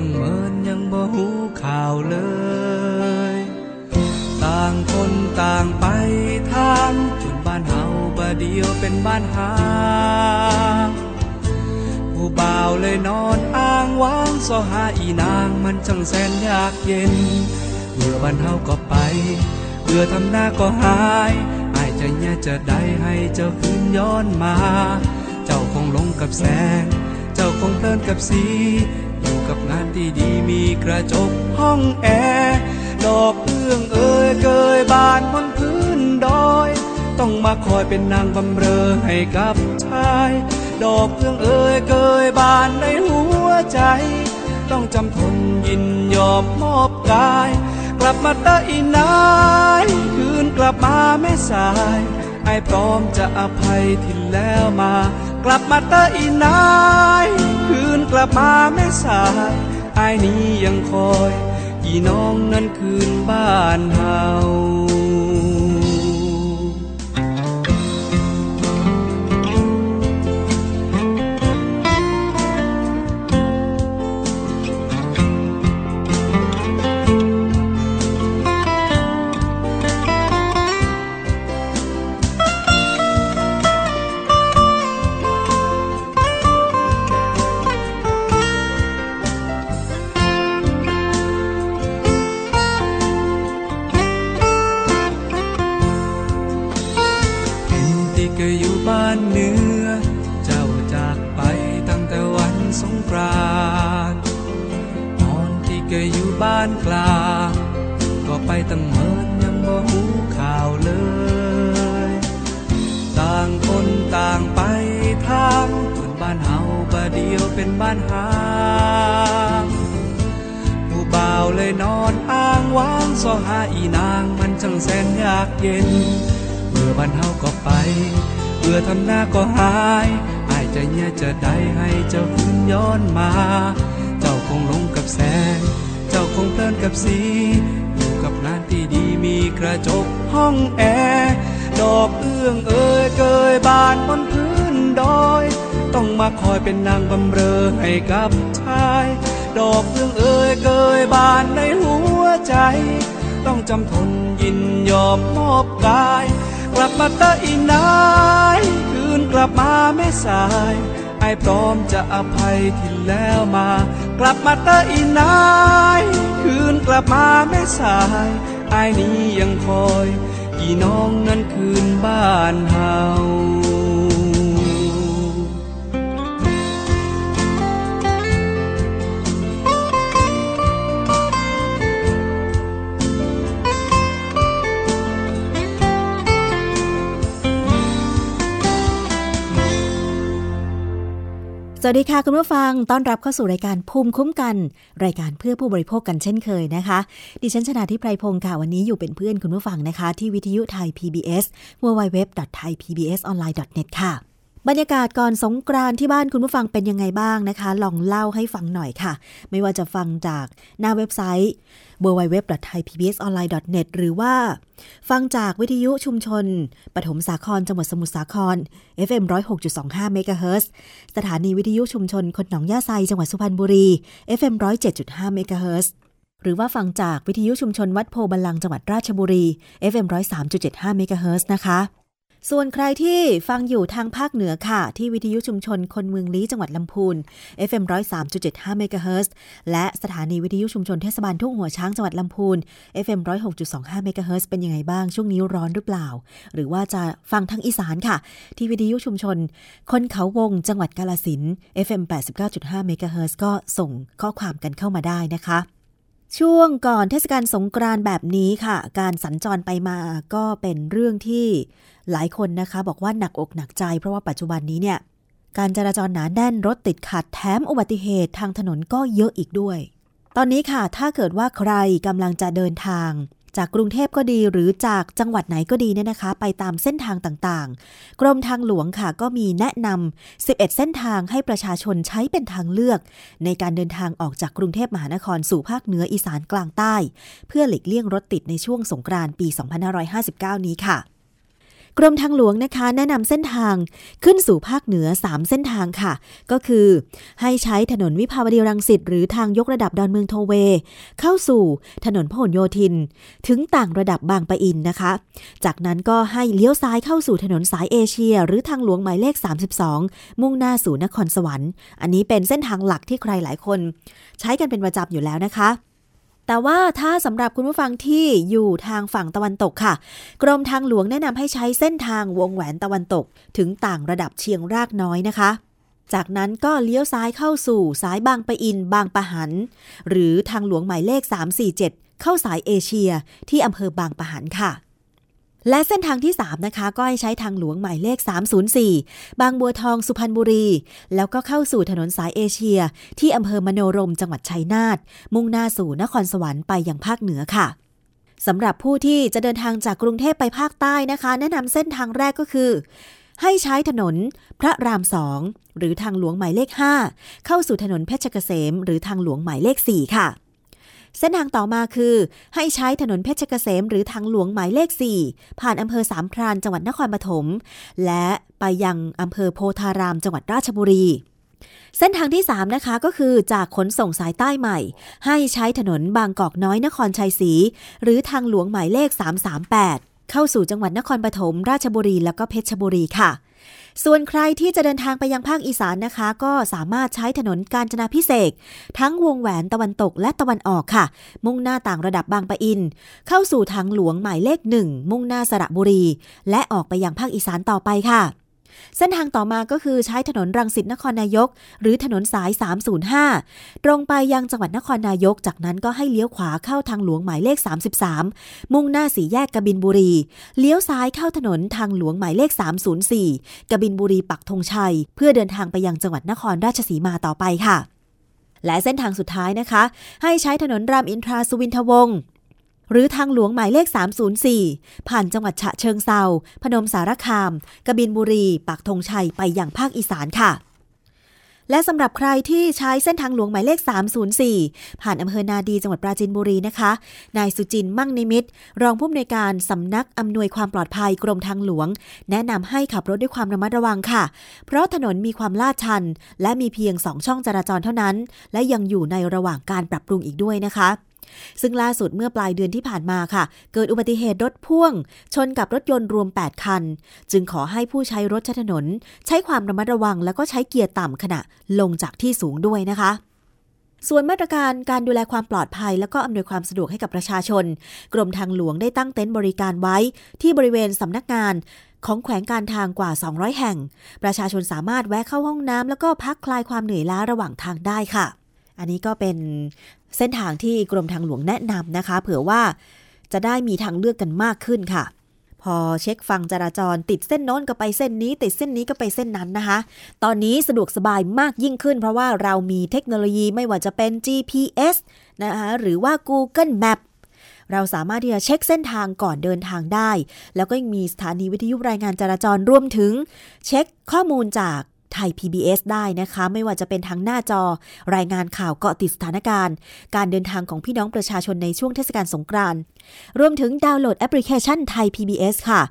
ตั้งเมินยังบ่หูข่าวเลย ต่างคนต่างไปทางจนบ้านเฮาบาเดียวเป็นบ้านหาผู้บ่าวเลยนอนอ้างว้างสอหาอีนางมันจังแสนยากเย็นเบื่อบ้านเฮาก็ไปเบื่อทำหน้าก็หายอายจะแย่จะได้ให้เจ้าคืนย้อนมา เจ้าคงหลงกับแสง เจ้าคงเพลินกับสี กับงานที่ดีมีกระจกห้องแอร์ดอกเอื้องเอ่ยเกยบานบนพื้นดอย ต้องมาคอยเป็นนางบำเรอให้กับชาย ดอกเอื้องเอ่ยเกยบานในหัวใจ ต้องจำทนยินยอมมอบกาย กลับมาเตออีนายคืนกลับมาแม่สายไอ้พร้อมจะอภัยที่แล้วมา กลับมาเตออีนาย คืนกลับมาแม่สายไอ้นี้ยังคอย อีน้องนั้นคืนบ้านเฮา วัสดีค่ะคุณผู้ฟัง ต้อนรับเข้าสู่รายการภูมิคุ้มกัน รายการเพื่อผู้บริโภคกันเช่นเคยนะคะ ดิฉันชนะทิพไพรพงศ์ค่ะ วันนี้อยู่เป็นเพื่อนคุณผู้ฟังนะคะ ที่วิทยุไทย PBS www.thaipbsonline.net ค่ะ บรรยากาศก่อนสงกรานที่บ้านคุณผู้ฟังเป็นยังไงบ้างนะคะ ลองเล่าให้ฟังหน่อยค่ะ ไม่ว่าจะฟังจากหน้าเว็บไซต์ www.thaipbsonline.net หรือว่า ฟังจากวิทยุชุมชน ปฐมสาครจังหวัดสมุทรสาคร FM 106.25 MHz สถานีวิทยุชุมชนคนหนองย่าไซจังหวัดสุพรรณบุรี FM 107.5 MHz หรือว่าฟังจากวิทยุชุมชนวัดโพบัลลังจังหวัดราชบุรี FM 103.75 MHz นะคะ ส่วนใครที่ฟังอยู่ทางภาคเหนือค่ะ ที่วิทยุชุมชนคนเมืองลี้จังหวัดลำพูน FM 103.75 MHz และสถานีวิทยุชุมชนเทศบาลทุ่งหัวช้างจังหวัดลำพูน FM 106.25 MHz เฮิรตเป็นยังไงบ้างช่วงนี้ร้อนหรือเปล่า หรือว่าจะฟังทางอีสานค่ะ ที่วิทยุชุมชน คนเขาวงจังหวัดกาลสิน FM 89.5 MHz ก็ส่งข้อความกันเข้ามาได้นะคะ ช่วงก่อนเทศกาลสงกรานต์แบบนี้ค่ะ การสัญจรไปมาก็เป็นเรื่องที่หลายคนนะคะ บอกว่าหนักอกหนักใจ เพราะว่าปัจจุบันนี้เนี่ยการจราจรหนาแน่นรถติดขัดแถมอุบัติเหตุทางถนนก็เยอะอีกด้วย ตอนนี้ค่ะถ้าเกิดว่าใครกำลังจะเดินทาง จากกรุงเทพก็ดีหรือจากจังหวัดไหนก็ดีเนี่ยนะคะ ไปตามเส้นทางต่างๆ กรมทางหลวงค่ะก็มีแนะนำ 11 เส้นทางให้ประชาชนใช้เป็นทางเลือก ในการเดินทางออกจากกรุงเทพมหานครสู่ภาคเหนืออีสานกลางใต้ เพื่อหลีกเลี่ยงรถติดในช่วงสงกรานต์ปี 2559 นี้ค่ะ กรมทางหลวงนะคะ แนะนำเส้นทางขึ้นสู่ภาคเหนือ 3 เส้นทางค่ะ ก็คือ ให้ใช้ถนนวิภาวดีรังสิตหรือทางยกระดับดอนเมืองโทเว เข้าสู่ถนนพหลโยธิน ถึงต่างระดับบางปะอินนะคะ จากนั้นก็ให้เลี้ยวซ้ายเข้าสู่ถนนสายเอเชีย หรือทางหลวงหมายเลข 32 มุ่งหน้าสู่นครสวรรค์ อันนี้เป็นเส้นทางหลักที่ใครหลายคน ใช้กันเป็นประจำอยู่แล้วนะคะ แต่ว่าถ้าสำหรับคุณผู้ฟังที่อยู่ทางฝั่งตะวันตกค่ะ กรมทางหลวงแนะนำให้ใช้เส้นทางวงแหวนตะวันตก ถึงต่างระดับเชียงรากน้อยนะคะ จากนั้นก็เลี้ยวซ้ายเข้าสู่สายบางปะอินบางปะหัน หรือทางหลวงหมายเลข 347 เข้าสายเอเชีย ที่อำเภอบางปะหันค่ะ และเส้นทางที่ 3 นะคะ ก็ให้ใช้ทางหลวงหมายเลข 304 บางบัวทองสุพรรณบุรี แล้วก็เข้าสู่ถนนสายเอเชีย ที่อำเภอมโนรมจังหวัดชัยนาทมุ่งหน้าสู่นครสวรรค์ไปยังภาคเหนือค่ะสำหรับผู้ที่จะเดินทางจากกรุงเทพไปภาคใต้นะคะ แนะนำเส้นทางแรกก็คือ ให้ใช้ถนนพระรามสองหรือทางหลวงหมายเลข 5 เข้าสู่ถนนเพชรเกษม หรือทางหลวงหมายเลข 4 ค่ะ เส้นทางต่อมาคือ ให้ใช้ถนนเพชรเกษมหรือทางหลวงหมายเลข 4 ผ่านอำเภอสามพรานจังหวัดนครปฐมและไปยังอำเภอโพธารามจังหวัดราชบุรี เส้นทางที่ 3 นะคะก็คือจากขนส่งสายใต้ใหม่ ให้ใช้ถนนบางกอกน้อยนครชัยศรีหรือทางหลวงหมายเลข 338 เข้าสู่จังหวัดนครปฐมราชบุรีแล้วก็เพชรบุรีค่ะ ส่วนใครที่จะเดินทางไปยังภาคอีสานนะคะ ก็สามารถใช้ถนนกาญจนาพิเศษทั้งวงแหวนตะวันตกและตะวันออกค่ะ มุ่งหน้าต่างระดับบางปะอิน เข้าสู่ทางหลวงหมายเลขหนึ่งมุ่งหน้าสระบุรี และออกไปยังภาคอีสานต่อไปค่ะ เส้นทางต่อมาก็คือใช้ถนนรังสิตนครนายก หรือถนนสาย 305 ตรงไปยังจังหวัดนครนายก จากนั้นก็ให้เลี้ยวขวาเข้าทางหลวงหมายเลข 33 มุ่งหน้าสีแยกกบินบุรี เลี้ยวซ้ายเข้าถนนทางหลวงหมายเลข 304 กบินบุรีปักธงชัย เพื่อเดินทางไปยังจังหวัดนครราชสีมาต่อไปค่ะและเส้นทางสุดท้ายนะคะ ให้ใช้ถนนรามอินทราสุวินทวงศ์ หรือทางหลวงหมายเลข 304 ผ่านจังหวัดฉะเชิงเซาพนมสารคาม กบินบุรีปักธงชัยไปยังภาคอีสานค่ะ และสำหรับใครที่ใช้เส้นทางหลวงหมายเลข 304 ผ่านอำเภอนาดีจังหวัดปราจีนบุรีนะคะ นายสุจินมั่งนิมิตรรองผู้อำนวยการสำนักอำนวยความปลอดภัยกรมทางหลวง แนะนำให้ขับรถด้วยความระมัดระวังค่ะ เพราะถนนมีความลาดชัน และมีเพียง2ช่องจราจรเท่านั้น และยังอยู่ในระหว่างการปรับปรุงอีกด้วยนะคะ ซึ่งล่าสุดเมื่อปลายเดือนที่ผ่านมาค่ะ เกิดอุบัติเหตุรถพ่วง ชนกับรถยนต์รวม 8 คัน จึงขอให้ผู้ใช้รถใช้ถนน ใช้ความระมัดระวัง แล้วก็ใช้เกียร์ต่ำขณะลงจากที่สูงด้วยนะคะส่วนมาตรการการดูแลความปลอดภัย และก็อำนวยความสะดวกให้กับประชาชน กรมทางหลวงได้ตั้งเต็นท์บริการไว้ ที่บริเวณสำนักงาน ของแขวงการทางกว่า 200 แห่ง ประชาชนสามารถแวะเข้าห้องน้ำแล้วก็พักคลายความเหนื่อยล้าระหว่างทางได้ค่ะ อันนี้ก็เป็น เส้นทางที่กรมทางหลวงแนะนำนะคะ เผื่อว่าจะได้มีทางเลือกกันมากขึ้นค่ะ พอเช็คฟังจราจรติดเส้นโน้นก็ไปเส้นนี้ ติดเส้นนี้ก็ไปเส้นนั้นนะคะ ตอนนี้สะดวกสบายมากยิ่งขึ้น เพราะว่าเรามีเทคโนโลยีไม่ว่าจะเป็น GPS นะคะหรือว่า Google Map เราสามารถที่จะเช็คเส้นทางก่อนเดินทางได้ แล้วก็ยังมีสถานีวิทยุรายงานจราจรรวมถึง เช็คข้อมูลจาก ไทย PBS ได้นะคะ ไม่ว่าจะเป็นทางหน้าจอ รายงานข่าวเกาะติดสถานการณ์ การเดินทางของพี่น้องประชาชนในช่วงเทศกาลสงกรานต์รวมถึงดาวน์โหลดแอปพลิเคชันไทย PBS ค่ะ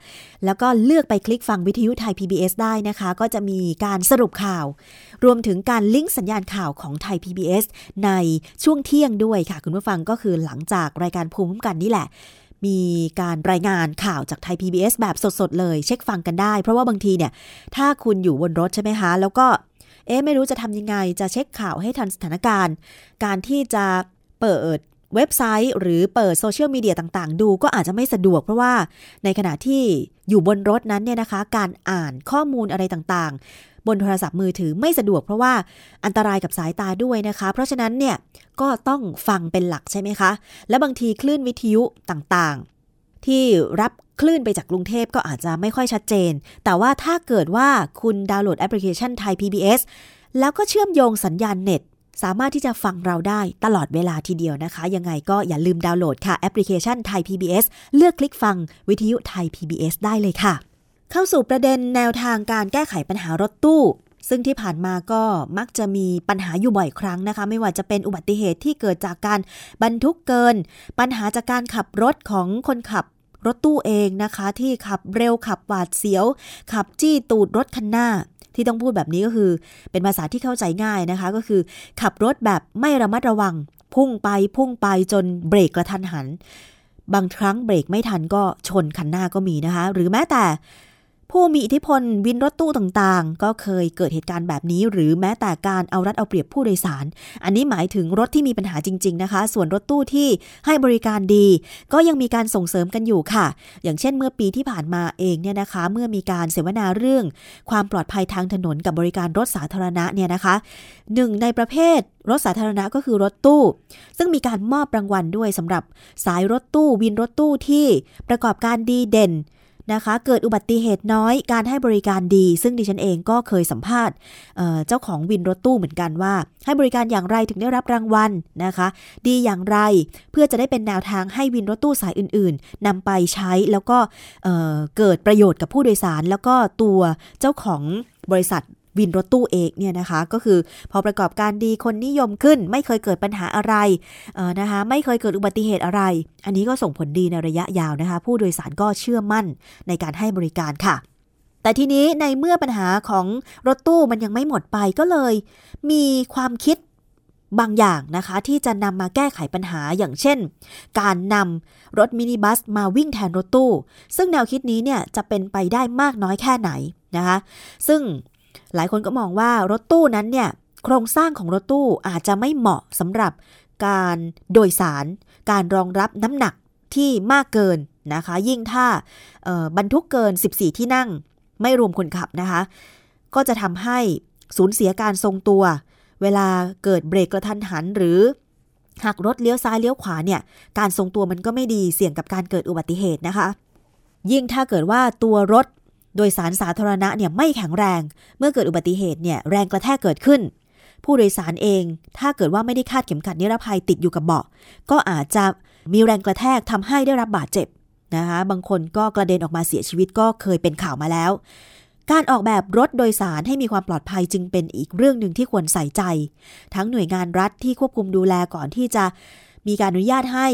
แล้วก็เลือกไปคลิกฟังวิทยุไทย PBS ได้นะคะ ก็จะมีการสรุปข่าว รวมถึงการลิงก์สัญญาณข่าวของไทย PBS ในช่วงเที่ยงด้วยค่ะ คุณผู้ฟังก็คือหลังจากรายการภูมิคุ้มกันนี่แหละ มีการรายงานข่าวจากไทย PBS แบบสดๆ เลย เช็คฟังกันได้ เพราะว่าบางทีเนี่ย ถ้าคุณอยู่บนรถใช่ไหมคะ แล้วก็เอ๊ะไม่รู้จะทำยังไง จะเช็คข่าวให้ทันสถานการณ์ การที่จะเปิดเว็บไซต์ หรือเปิดโซเชียลมีเดียต่างๆ ดูก็อาจจะไม่สะดวก เพราะว่าในขณะที่อยู่บนรถนั้นเนี่ยนะคะ การอ่านข้อมูลอะไรต่างๆ บนโทรศัพท์มือถือไม่สะดวกเพราะว่าอันตรายกับสายตาด้วยนะคะ เพราะฉะนั้นเนี่ยก็ต้องฟังเป็นหลักใช่ไหมคะ และบางทีคลื่นวิทยุต่างๆ ที่รับคลื่นไปจากกรุงเทพก็อาจจะไม่ค่อยชัดเจน แต่ว่าถ้าเกิดว่าคุณดาวน์โหลดแอปพลิเคชันไทย PBS แล้วก็เชื่อมโยงสัญญาณเน็ต สามารถที่จะฟังเราได้ตลอดเวลาทีเดียวนะคะ ยังไงก็อย่าลืมดาวน์โหลดค่ะแอปพลิเคชันไทย PBS เลือกคลิกฟังวิทยุไทย PBS ได้เลยค่ะ เข้าสู่ประเด็นแนวทางการแก้ไขปัญหารถตู้ ซึ่งที่ผ่านมาก็มักจะมีปัญหาอยู่บ่อยครั้งนะคะ ไม่ว่าจะเป็นอุบัติเหตุที่เกิดจากการบรรทุกเกิน ปัญหาจากการขับรถของคนขับรถตู้เองนะคะ ที่ขับเร็วขับหวาดเสียว ขับจี้ตูดรถคันหน้า ที่ต้องพูดแบบนี้ก็คือ เป็นภาษาที่เข้าใจง่ายนะคะ ก็คือ ขับรถแบบไม่ระมัดระวัง พุ่งไปพุ่งไปจนเบรกกระทันหัน บางครั้งเบรกไม่ทันก็ชนคันหน้าก็มีนะคะ หรือแม้แต่ ผู้มีอิทธิพลวินรถตู้ต่างๆ ก็เคยเกิดเหตุการณ์แบบนี้ หรือแม้แต่การเอารัดเอาเปรียบผู้โดยสาร อันนี้หมายถึงรถที่มีปัญหาจริง ๆ นะคะ ส่วนรถตู้ที่ให้บริการดี ก็ยังมีการส่งเสริมกันอยู่ค่ะ อย่างเช่นเมื่อปีที่ผ่านมาเองเนี่ยนะคะ เมื่อมีการเสวนาเรื่อง ความปลอดภัยทางถนนกับบริการรถสาธารณะเนี่ยนะคะหนึ่งในประเภทรถสาธารณะก็คือรถตู้ ซึ่งมีการมอบรางวัลด้วยสำหรับสายรถตู้วินรถตู้ที่ประกอบการดีเด่น นะคะ เกิดอุบัติเหตุน้อยการให้บริการดี ซึ่งดิฉันเองก็เคยสัมภาษณ์เจ้าของวินรถตู้เหมือนกันว่า ให้บริการอย่างไรถึงได้รับรางวัลนะคะ ดีอย่างไรเพื่อจะได้เป็นแนวทางให้วินรถตู้สายอื่น ๆนำไปใช้แล้วก็เเกิดประโยชน์กับผู้โดยสาร แล้วก็ตัวเจ้าของบริษัท วินรถตู้เองเนี่ยนะคะ ก็คือพอประกอบการดีคนนิยมขึ้น ไม่เคยเกิดปัญหาอะไรนะคะไม่เคยเกิดอุบัติเหตุอะไร อันนี้ก็ส่งผลดีในระยะยาวนะคะ ผู้โดยสารก็เชื่อมั่นในการให้บริการค่ะแต่ทีนี้ในเมื่อปัญหาของรถตู้มันยังไม่หมดไปก็เลย มีความคิดบางอย่างนะคะ ที่จะนำมาแก้ไขปัญหาอย่างเช่น การนำรถมินิบัสมาวิ่งแทนรถตู้ ซึ่งแนวคิดนี้เนี่ยจะเป็นไปได้มากน้อยแค่ไหนนะคะ ซึ่ง หลายคนก็มองว่ารถตู้นั้นเนี่ยโครงสร้างของรถตู้อาจจะไม่เหมาะสำหรับการโดยสาร การรองรับน้ำหนักที่มากเกินนะคะ ยิ่งถ้าบรรทุกเกิน 14 ที่นั่ง ไม่รวมคนขับนะคะ ก็จะทำให้สูญเสียการทรงตัว เวลาเกิดเบรกกระทันหันหรือหากรถเลี้ยวซ้ายเลี้ยวขวาเนี่ย การทรงตัวมันก็ไม่ดีเสี่ยงกับการเกิดอุบัติเหตุนะคะ ยิ่งถ้าเกิดว่าตัวรถ โดยสารสาธารณะเนี่ยไม่แข็งแรง เมื่อเกิดอุบัติเหตุเนี่ยแรงกระแทกเกิดขึ้น ผู้โดยสารเอง ถ้าเกิดว่าไม่ได้คาดเข็มขัดนิรภัยติดอยู่กับเบาะก็อาจจะมีแรงกระแทกทำให้ได้รับบาดเจ็บนะคะบางคนก็กระเด็นออกมาเสียชีวิตก็เคยเป็นข่าวมาแล้ว การออกแบบรถโดยสารให้มีความปลอดภัยจึงเป็นอีกเรื่องหนึ่งที่ควรใส่ใจ ทั้งหน่วยงานรัฐที่ควบคุมดูแลก่อนที่จะมีการอนุญาตให้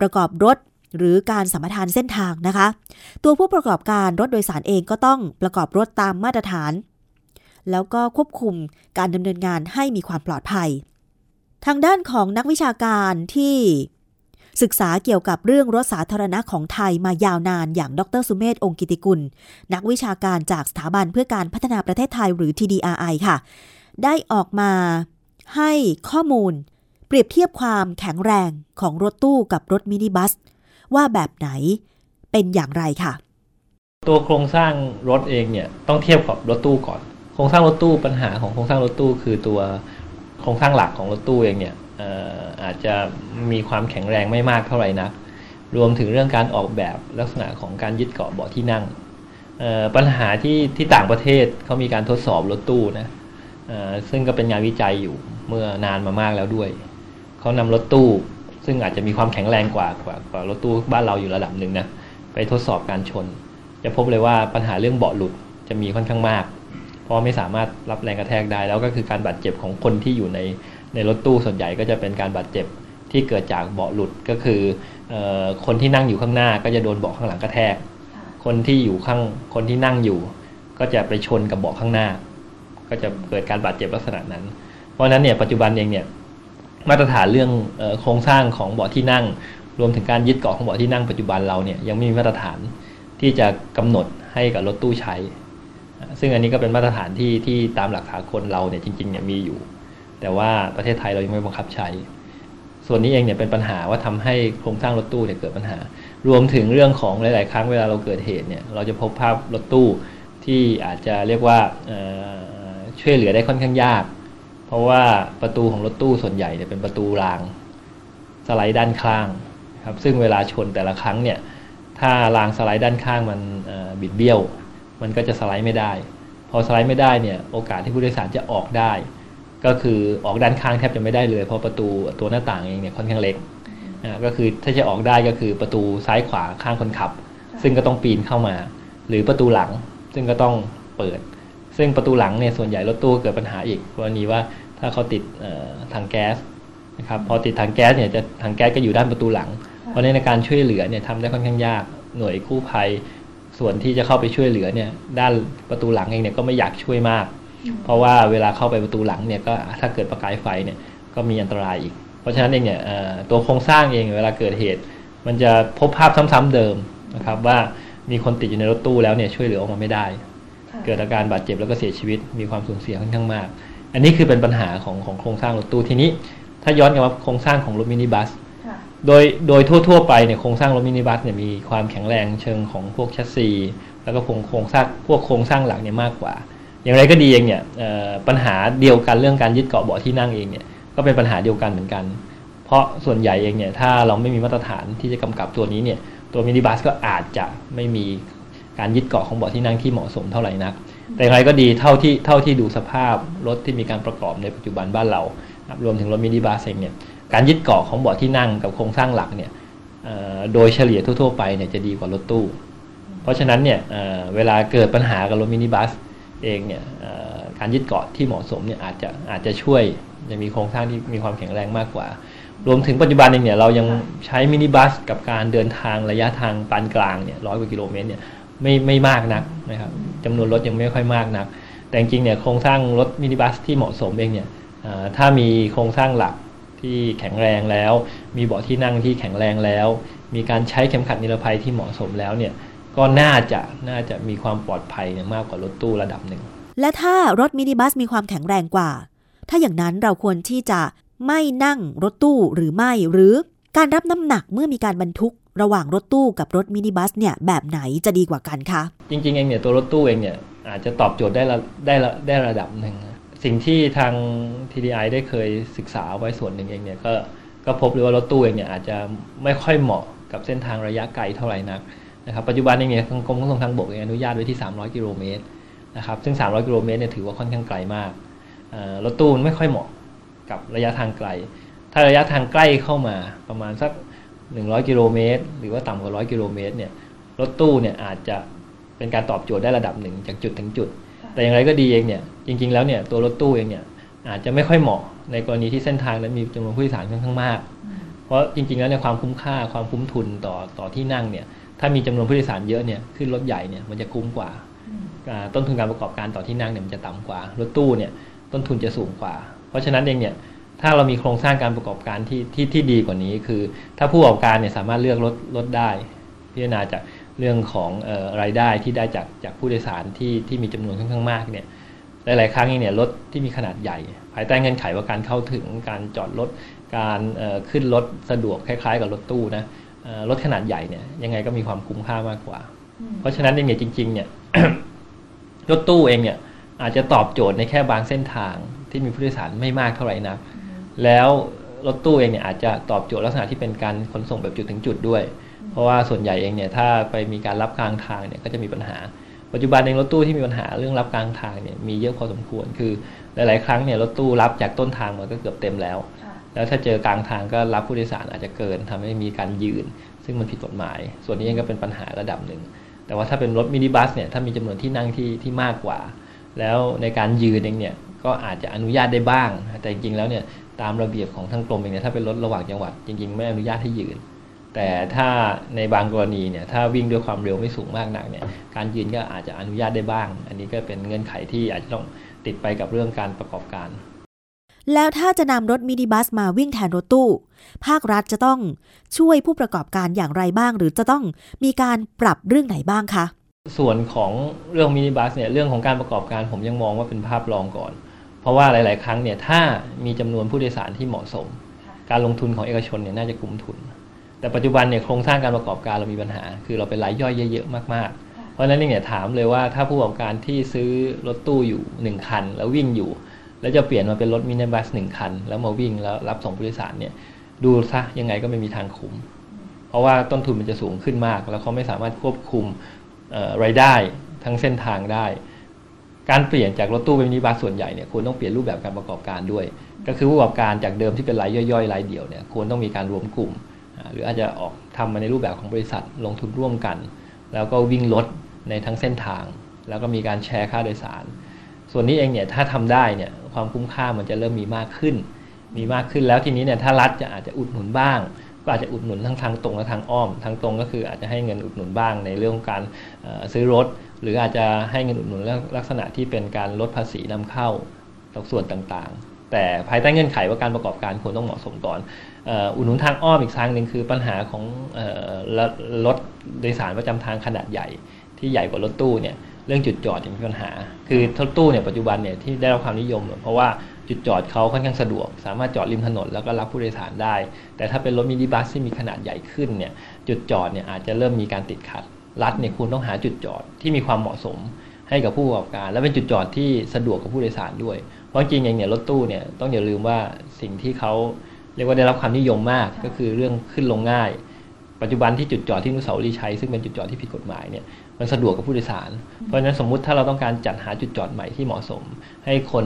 ประกอบรถ หรือการสัมปทานเส้นทางนะคะ ตัวผู้ประกอบการรถโดยสารเองก็ต้องประกอบรถตามมาตรฐาน แล้วก็ควบคุมการดำเนินงานให้มีความปลอดภัย ทางด้านของนักวิชาการที่ศึกษาเกี่ยวกับเรื่องรถสาธารณะของไทยมายาวนานอย่างดรสุเมธองกิติกุล นักวิชาการจากสถาบันเพื่อการพัฒนาประเทศไทยหรือ TDRI ค่ะ ได้ออกมาให้ข้อมูล เปรียบเทียบความแข็งแรงของรถตู้กับรถมินิบัส ว่าแบบไหนเป็นอย่างไรค่ะ ตัวโครงสร้างรถเองเนี่ยต้องเทียบกับรถตู้ก่อน โครงสร้างรถตู้ปัญหาของโครงสร้างรถตู้ คือตัวโครงสร้างหลักของรถตู้เองเนี่ยอาจจะมีความแข็งแรงไม่มากเท่าไหร่นัก รวมถึงเรื่องการออกแบบลักษณะของการยึดเกาะเบาะที่นั่งปัญหาที่ที่ต่างประเทศเขามีการทดสอบรถตู้นะซึ่งก็เป็นงานวิจัยอยู่เมื่อนานมามากแล้วด้วย เขานำรถตู้ ซึ่งอาจจะมีความแข็งแรงกว่ากว่ากว่ารถตู้บ้านเราอยู่ระดับหนึ่งนะไปทดสอบการชน จะพบเลยว่าปัญหาเรื่องเบาะหลุดจะมีค่อนข้างมาก เพราะไม่สามารถรับแรงกระแทกได้ แล้วก็คือการบาดเจ็บของคนที่อยู่ในในรถตู้ส่วนใหญ่ก็จะเป็นการบาดเจ็บที่เกิดจากเบาะหลุดก็คืออคนที่นั่งอยู่ข้างหน้าก็จะโดนเบาะข้างหลังกระแทก คนที่อยู่ข้างคนที่นั่งอยู่ ก็จะไปชนกับเบาะข้างหน้า ก็จะเกิดการบาดเจ็บลักษณะนั้น เพราะฉะนั้นเนี่ยปัจจุบันเองเนี่ย มาตรฐานเรื่องโครงสร้างของเบาะที่นั่ง รวมถึงการยึดเกาะของเบาะที่นั่งปัจจุบันเราเนี่ยยังไม่มีมาตรฐานที่จะกำหนดให้กับรถตู้ใช้ ซึ่งอันนี้ก็เป็นมาตรฐานที่ที่ตามหลักสากลเราเนี่ยจริงๆเนี่ยมีอยู่ แต่ว่าประเทศไทยเรายังไม่บังคับใช้ ส่วนนี้เองเนี่ยเป็นปัญหาว่าทำให้โครงสร้างรถตู้เนี่ยเกิดปัญหา รวมถึงเรื่องของหลาย ๆ ครั้งเวลาเราเกิดเหตุเนี่ยเราจะพบภาพรถตู้ที่อาจจะเรียกว่าช่วยเหลือได้ค่อนข้างยาก เพราะว่าประตูของรถตู้ส่วนใหญ่เนี่ยเป็นประตูรางสไลด์ด้านข้างครับซึ่งเวลาชนแต่ละครั้งเนี่ยถ้ารางสไลด์ด้านข้างมันบิดเบี้ยว มันก็จะสไลด์ไม่ได้ พอสไลด์ไม่ได้เนี่ยโอกาสที่ผู้โดยสารจะออกได้ ก็คือออกด้านข้างแทบจะไม่ได้เลยเพราะประตูตัวหน้าต่างเองเนี่ยค่อนข้างเล็กก็คือถ้าจะออกได้ก็คือประตูซ้ายขวาข้างคนขับ ซึ่งก็ต้องปีนเข้ามา หรือประตูหลังซึ่งก็ต้องเปิด ซึ่งประตูหลังเนี่ยส่วนใหญ่รถตู้เกิดปัญหาอีกกรณีว่าถ้าเขาติดถังแก๊สนะครับพอติดถังแก๊สเนี่ยจะถังแก๊สก็อยู่ด้านประตูหลัง เพราะในการช่วยเหลือเนี่ยทำได้ค่อนข้างยากหน่วยกู้ภัยส่วนที่จะเข้าไปช่วยเหลือเนี่ยด้านประตูหลังเองเนี่ยก็ไม่อยากช่วยมาก เพราะว่าเวลาเข้าไปประตูหลังเนี่ยก็ถ้าเกิดประกายไฟเนี่ยก็มีอันตรายอีก เพราะฉะนั้นเองเนี่ยตัวโครงสร้างเองเวลาเกิดเหตุ มันจะพบภาพซ้ำๆเดิมนะครับว่ามีคนติดอยู่ในรถตู้แล้วเนี่ยช่วยเหลือออกมาไม่ได้ เกิดอาการบาดเจ็บแล้วก็เสียชีวิตมีความสูญเสียค่อนข้างมาก อันนี้คือเป็นปัญหาของของโครงสร้างรถตู้ทีนี้ ถ้าย้อนกลับมาโครงสร้างของรถมินิบัสโดยโดยทั่ว ๆ ไปเนี่ยโครงสร้างรถมินิบัสเนี่ยมีความแข็งแรงเชิงของพวกแชสซีแล้วก็โครงโครงสร้างพวกโครงสร้างหลักเนี่ยมากกว่า อย่างไรก็ดีเองเนี่ยปัญหาเดียวกันเรื่องการยึดเกาะเบาะที่นั่งเองเนี่ยก็เป็นปัญหาเดียวกันเหมือนกัน เพราะส่วนใหญ่เองเนี่ยถ้าเราไม่มีมาตรฐานที่จะกำกับตัวนี้เนี่ยตัวมินิบัสก็อาจจะไม่มี การยึดเกาะของเบาะที่นั่งที่เหมาะสมเท่าไหร่นัก แต่อย่างไรก็ดีเท่าที่เท่าที่ดูสภาพรถที่มีการประกอบในปัจจุบันบ้านเรารวมถึงรถมินิบัสเองเนี่ยการยึดเกาะของเบาะที่นั่งกับโครงสร้างหลักเนี่ยโดยเฉลี่ยทั่ว ๆ ไปเนี่ยจะดีกว่ารถตู้ เพราะฉะนั้นเนี่ยเวลาเกิดปัญหากับรถมินิบัสเองเนี่ยการยึดเกาะที่เหมาะสมเนี่ยอาจจะอาจจะช่วยจะมีโครงสร้างที่มีความแข็งแรงมากกว่า รวมถึงปัจจุบันเองเนี่ยเรายังใช้มินิบัสกับการเดินทางระยะทางปานกลางเนี่ยร้อยกว่ากิโลเมตรเนี่ย ไม่ไม่มากนักนะครับจำนวนรถยังไม่ค่อยมากนัก แต่จริงเนี่ยโครงสร้างรถมินิบัสที่เหมาะสมเองเนี่ยถ้ามีโครงสร้างหลักที่แข็งแรงแล้ว มีเบาะที่นั่งที่แข็งแรงแล้ว มีการใช้เข็มขัดนิรภัยที่เหมาะสมแล้วเนี่ยก็น่าจะน่าจะมีความปลอดภัยมากกว่ารถตู้ระดับหนึ่ง และถ้ารถมินิบัสมีความแข็งแรงกว่า ถ้าอย่างนั้นเราควรที่จะไม่นั่งรถตู้หรือไม่หรือการรับน้ำหนักเมื่อมีการบรรทุก ระหว่างรถตู้กับรถมินิบัสเนี่ยแบบไหนจะดีกว่ากันคะจริงๆเองเนี่ยตัวรถตู้เองเนี่ยอาจจะตอบโจทย์ได้ได้ได้ระดับหนึ่งสิ่งที่ทาง TDI ได้เคยศึกษาไว้ส่วนหนึ่งเองเนี่ยก็ก็พบเลยว่ารถตู้เองเนี่ยอาจจะไม่ค่อยเหมาะกับเส้นทางระยะไกลเท่าไหร่นักนะครับปัจจุบันเองเนี่ยกรมขนส่งทางบกเอนุญาตไว้ที่ 300 กิโลเมตรนะครับซึ่ง 300 กิโลเมตรเนี่ยถือว่าค่อนข้างไกลมากรถตู้ไม่ค่อยเหมาะกับระยะทางไกล ถ้าระยะทางใกล้เข้ามาประมาณสัก 100 กิโลเมตร หรือว่าต่ำกว่า100กิโลเมตรเนี่ยรถตู้เนี่ยอาจจะเป็นการตอบโจทย์ได้ระดับหนึ่งจากจุดถึงจุด แต่อย่างไรก็ดีเองเนี่ยจริง ๆ แล้วเนี่ยตัวรถตู้เองเนี่ยอาจจะไม่ค่อยเหมาะในกรณีที่เส้นทางนั้นมีจำนวนผู้โดยสารค่อนข้างมาก เพราะจริง ๆ แล้วในความคุ้มค่าความคุ้มทุนต่อต่อที่นั่งเนี่ยถ้ามีจำนวนผู้โดยสารเยอะเนี่ยขึ้นรถใหญ่เนี่ยมันจะคุ้มกว่าต้นทุนการประกอบการต่อที่นั่งเนี่ยมันจะต่ำกว่า รถตู้เนี่ยต้นทุนจะสูงกว่า เพราะฉะนั้นเองเนี่ย ถ้าเรามีโครงสร้างการประกอบการที่ที่ที่ดีกว่านี้ คือ ถ้าผู้ประกอบการเนี่ยสามารถเลือกลดลดได้ พิจารณาจากเรื่องของออรายได้ที่ได้จากจากผู้โดยสารที่ที่มีจำนวนค่อนข้างมากเนี่ยหลาย ๆ ครั้งเนี่ยรถที่มีขนาดใหญ่ ภายใต้เงื่อนไขว่าการเข้าถึงการจอดรถการขึ้นรถสะดวกคล้าย ๆ กับรถตู้นะรถขนาดใหญ่เนี่ยยังไงก็มีความคุ้มค่ามากกว่า เพราะฉะนั้นเองเนี่ยจริง ๆ เนี่ยรถตู้เองเนี่ยอาจจะตอบโจทย์ในแค่บางเส้นทางที่มีผู้โดยสารไม่มากเท่าไหร่นัก แล้วรถตู้เองเนี่ยอาจจะตอบโจทย์ลักษณะที่เป็นการขนส่งแบบจุดถึงจุดด้วย เพราะว่าส่วนใหญ่เองเนี่ยถ้าไปมีการรับกลางทางเนี่ยก็จะมีปัญหา ปัจจุบันเองรถตู้ที่มีปัญหาเรื่องรับกลางทางเนี่ยมีเยอะพอสมควร คือหลาย ๆ ครั้งเนี่ยรถตู้รับจากต้นทางมันก็เกือบเต็มแล้ว แล้วถ้าเจอกลางทางก็รับผู้โดยสารอาจจะเกินทำให้มีการยืน ซึ่งมันผิดกฎหมาย ส่วนนี้เองก็เป็นปัญหาระดับหนึ่ง แต่ว่าถ้าเป็นรถมินิบัสเนี่ยถ้ามีจำนวนที่นั่งที่ที่มากกว่า แล้วในการยืนเองเนี่ยก็อาจจะอนุญาตได้บ้าง แต่จริงๆแล้วเนี่ย ตามระเบียบของทางกรมเองเนี่ยถ้าเป็นรถระหว่างจังหวัด จริง ๆ ไม่อนุญาตให้ยืน แต่ถ้าในบางกรณีเนี่ยถ้าวิ่งด้วยความเร็วไม่สูงมากนักเนี่ยการยืนก็อาจจะอนุญาตได้บ้าง อันนี้ก็เป็นเงื่อนไขที่อาจจะต้องติดไปกับเรื่องการประกอบการ แล้วถ้าจะนำรถมินิบัสมาวิ่งแทนรถตู้ ภาครัฐจะต้องช่วยผู้ประกอบการอย่างไรบ้าง หรือจะต้องมีการปรับเรื่องไหนบ้างคะส่วนของเรื่องมินิบัสเนี่ยเรื่องของการประกอบการผมยังมองว่าเป็นภาพรองก่อน เพราะว่าหลาย ๆ ครั้งเนี่ยถ้ามีจำนวนผู้โดยสารที่เหมาะสม การลงทุนของเอกชนเนี่ยน่าจะคุ้มทุน แต่ปัจจุบันเนี่ยโครงสร้างการประกอบการเรามีปัญหา คือเราเป็นรายย่อยเยอะ ๆ มากๆราะฉะนั้นเนี่ยถามเลยว่าถ้าผู้ประกอบการที่ซื้อรถตู้อยู่หนึ่งคัน แล้ววิ่งอยู่ แล้วจะเปลี่ยนมาเป็นรถมินิบัสหนึ่งคัน แล้วมาวิ่งแล้วรับส่งผู้โดยสารเนี่ยดูซะยังไงก็ไม่มีทางคุ้มเพราะว่าต้นทุนมันจะสูงขึ้นมาก แล้วเขาไม่สามารถควบคุมรายได้ทั้งเส้นทางได้ การเปลี่ยนจากรถตู้เป็นมินิบัสส่วนใหญ่เนี่ยควรต้องเปลี่ยนรูปแบบการประกอบการด้วย ก็คือผู้ประกอบการจากเดิมที่เป็นรายย่อยๆรายเดียวเนี่ยควรต้องมีการรวมกลุ่ม หรืออาจจะออกทำมาในรูปแบบของบริษัทลงทุนร่วมกัน แล้วก็วิ่งรถในทั้งเส้นทาง แล้วก็มีการแชร์ค่าโดยสาร ส่วนนี้เองเนี่ยถ้าทำได้เนี่ยความคุ้มค่ามันจะเริ่มมีมากขึ้น มีมากขึ้นแล้วทีนี้เนี่ยถ้ารัฐจะอาจจะอุดหนุนบ้าง ก็อาจจะอุดหนุนทั้งทางตรงและทางอ้อม ทางตรงก็คืออาจจะให้เงินอุดหนุนบ้างในเรื่องของการซื้อรถ หรืออาจจะให้เงินอุดหนุนลักษณะที่เป็นการลดภาษีนำเข้าส่วนต่างๆ แต่ภายใต้เงื่อนไขว่าการประกอบการควรต้องเหมาะสมก่อนอุดหนุนทางอ้อมอีกทางหนึ่งคือปัญหาของรถโดยสารประจำทางขนาดใหญ่ ที่ใหญ่กว่ารถตู้เนี่ยเรื่องจุดจอดมีปัญหา คือรถตู้เนี่ยปัจจุบันเนี่ยที่ได้รับความนิยม เพราะว่า จุดจอดเขาค่อนข้างสะดวก สามารถจอดริมถนนแล้วก็รับผู้โดยสารได้ แต่ถ้าเป็นรถมินิบัสที่มีขนาดใหญ่ขึ้นเนี่ยจุดจอดเนี่ยอาจจะเริ่มมีการติดขัด รัฐเนี่ยคุณต้องหาจุดจอดที่มีความเหมาะสมให้กับผู้ประกอบการ และเป็นจุดจอดที่สะดวกกับผู้โดยสารด้วย เพราะจริงๆอย่างเนี่ยรถตู้เนี่ยต้องอย่าลืมว่าสิ่งที่เขาเรียกว่าได้รับความนิยมมากก็คือเรื่องขึ้นลงง่าย ปัจจุบันที่จุดจอดที่นุสาวรีใชัยซึ่งเป็นจุดจอดที่ผิดกฎหมายเนี่ยมันสะดวกกับผู้โดยสาร เพราะฉะนั้นสมมุติถ้าเราต้องการจัดหาจุดจอดใหม่ที่เหมาะสม ให้คน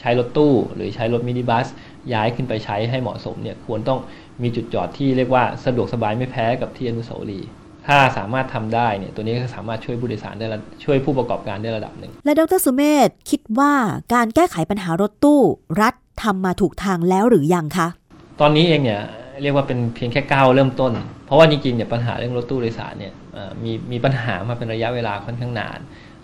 ใช้รถตู้ หรือใช้รถมินิบัส ย้ายขึ้นไปใช้ให้เหมาะสมเนี่ยควรต้องมีจุดจอดที่เรียกว่าสะดวกสบายไม่แพ้กับที่อนุสาวรีย์ถ้าสามารถทำได้เนี่ยตัวนี้ก็สามารถช่วยผู้โดยสารได้ช่วยผู้ประกอบการได้ระดับหนึ่ง และดรสุเมธคิดว่าการแก้ไขปัญหารถตู้ รัฐทำมาถูกทางแล้วหรือยังคะ ตอนนี้เองเนี่ยเรียกว่าเป็นเพียงแค่ก้าวเริ่มต้น เพราะว่าจริงๆเนี่ยปัญหาเรื่องรถตู้โดยสารเนี่ยมีมีปัญหามาเป็นระยะเวลาค่อนข้างนาน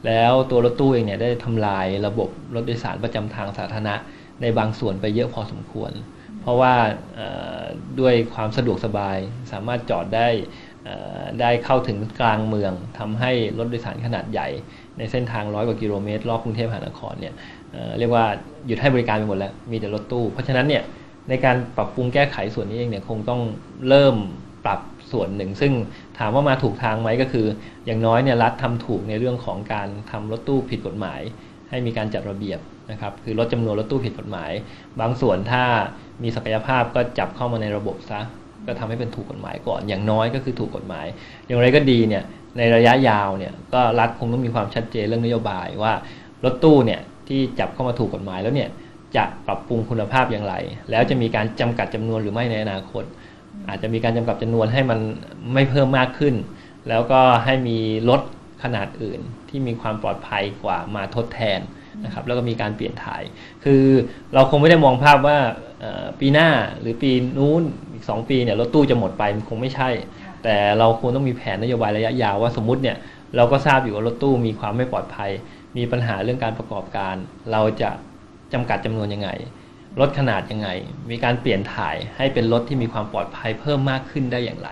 แล้วตัวรถตู้เองเนี่ยได้ทำลายระบบรถโดยสารประจำทางสาธารณะในบางส่วนไปเยอะพอสมควร เพราะว่าด้วยความสะดวกสบายสามารถจอดได้ได้เข้าถึงกลางเมืองทำให้รถโดยสารขนาดใหญ่ ในเส้นทางร้อยกว่ากิโลเมตรรอบกรุงเทพมหานครเนี่ยเรียกว่าหยุดให้บริการไปหมดแล้วมีแต่รถตู้ เพราะฉะนั้นเนี่ยในการปรับปรุงแก้ไขส่วนนี้เองเนี่ยคงต้องเริ่มปรับส่วนหนึ่ง ซึ่ง ถามว่ามาถูกทางไหมก็คือ อย่างน้อยเนี่ยรัฐทำถูกในเรื่องของการทำรถตู้ผิดกฎหมาย ให้มีการจัดระเบียบนะครับคือลดจำนวนรถตู้ผิดกฎหมาย บางส่วนถ้ามีศักยภาพก็จับเข้ามาในระบบซะก็ทำให้เป็นถูกกฎหมายก่อน อย่างน้อยก็คือถูกกฎหมาย อย่างไรก็ดีเนี่ยในระยะยาวเนี่ยก็รัฐคงต้องมีความชัดเจนเรื่องนโยบายว่ารถตู้เนี่ยที่จับเข้ามาถูกกฎหมายแล้วเนี่ยจะปรับปรุงคุณภาพอย่างไร แล้วจะมีการจำกัดจำนวนหรือไม่ในอนาคต อาจจะมีการจำกัดจำนวนให้มันไม่เพิ่มมากขึ้น แล้วก็ให้มีรถขนาดอื่นที่มีความปลอดภัยกว่ามาทดแทนนะครับแล้วก็มีการเปลี่ยนถ่าย คือเราคงไม่ได้มองภาพว่าปีหน้าหรือปีนู้นอีกสปีเนี่ยรถตู้จะหมดไปมันคงไม่ใช่ แต่เราควรต้องมีแผนนโยบายระยะยาวว่าสมมติเนี่ยเราก็ทราบอยู่ว่ารถตู้มีความไม่ปลอดภัย มีปัญหาเรื่องการประกอบการ เราจะจำกัดจำนวนยังไง ลดขนาดยังไง มีการเปลี่ยนถ่ายให้เป็นรถที่มีความปลอดภัยเพิ่มมากขึ้นได้อย่างไร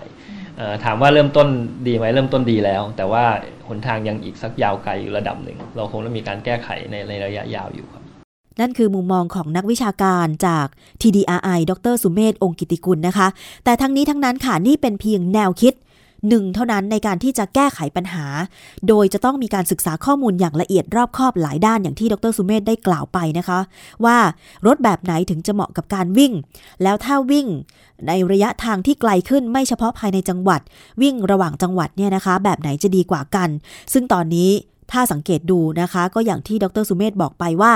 ถามว่าเริ่มต้นดีไหมเริ่มต้นดีแล้ว แต่ว่าหนทางยังอีกสักยาวไกลอยู่ระดับหนึ่ง เราคงต้องมีการแก้ไขในในระยะยาวอยู่ครับ นั่นคือมุมมองของนักวิชาการจาก TDRI ดรสุเมธองกิติกุลนะคะ แต่ทั้งนี้ทั้งนั้นค่ะนี่เป็นเพียงแนวคิด หนึ่งเท่านั้นในการที่จะแก้ไขปัญหา โดยจะต้องมีการศึกษาข้อมูลอย่างละเอียดรอบคอบหลายด้านอย่างที่ดรสุเมธได้กล่าวไปนะคะ ว่ารถแบบไหนถึงจะเหมาะกับการวิ่ง แล้วถ้าวิ่งในระยะทางที่ไกลขึ้นไม่เฉพาะภายในจังหวัด วิ่งระหว่างจังหวัดเนี่ยนะคะ แบบไหนจะดีกว่ากัน ซึ่งตอนนี้ถ้าสังเกตดูนะคะ ก็อย่างที่ดรสุเมธบอกไปว่า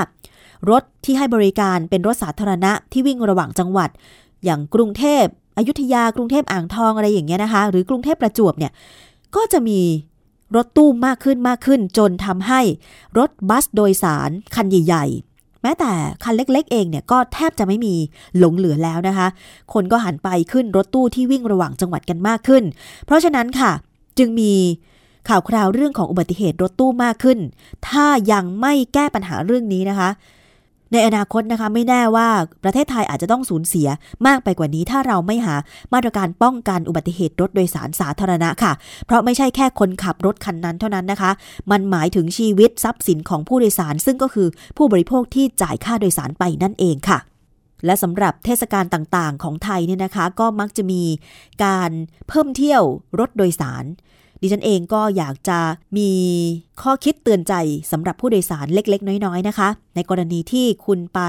รถที่ให้บริการเป็นรถสาธารณะที่วิ่งระหว่างจังหวัด อย่างกรุงเทพ อยุธยากรุงเทพอ่างทองอะไรอย่างเงี้ยนะคะ หรือกรุงเทพประจวบเนี่ยก็จะมีรถตู้มากขึ้นมากขึ้น จนทำให้รถบัสโดยสารคันใหญ่ ๆ แม้แต่คันเล็ก ๆ เองเนี่ยก็แทบจะไม่มีหลงเหลือแล้วนะคะ คนก็หันไปขึ้นรถตู้ที่วิ่งระหว่างจังหวัดกันมากขึ้น เพราะฉะนั้นค่ะ จึงมีข่าวคราวเรื่องของอุบัติเหตุรถตู้มากขึ้น ถ้ายังไม่แก้ปัญหาเรื่องนี้นะคะ ในอนาคตนะคะไม่แน่ว่าประเทศไทยอาจจะต้องสูญเสียมากไปกว่านี้ ถ้าเราไม่หามาตรการป้องกันอุบัติเหตุรถโดยสารสาธารณะค่ะ เพราะไม่ใช่แค่คนขับรถคันนั้นเท่านั้นนะคะ มันหมายถึงชีวิตทรัพย์สินของผู้โดยสาร ซึ่งก็คือผู้บริโภคที่จ่ายค่าโดยสารไปนั่นเองค่ะ และสำหรับเทศกาลต่างๆ ของไทยเนี่ยนะคะ ก็มักจะมีการเพิ่มเที่ยวรถโดยสาร ดิฉันเองก็อยากจะมีข้อคิดเตือนใจสำหรับผู้โดยสารเล็ก ๆ น้อย ๆ นะคะ ในกรณีที่คุณไป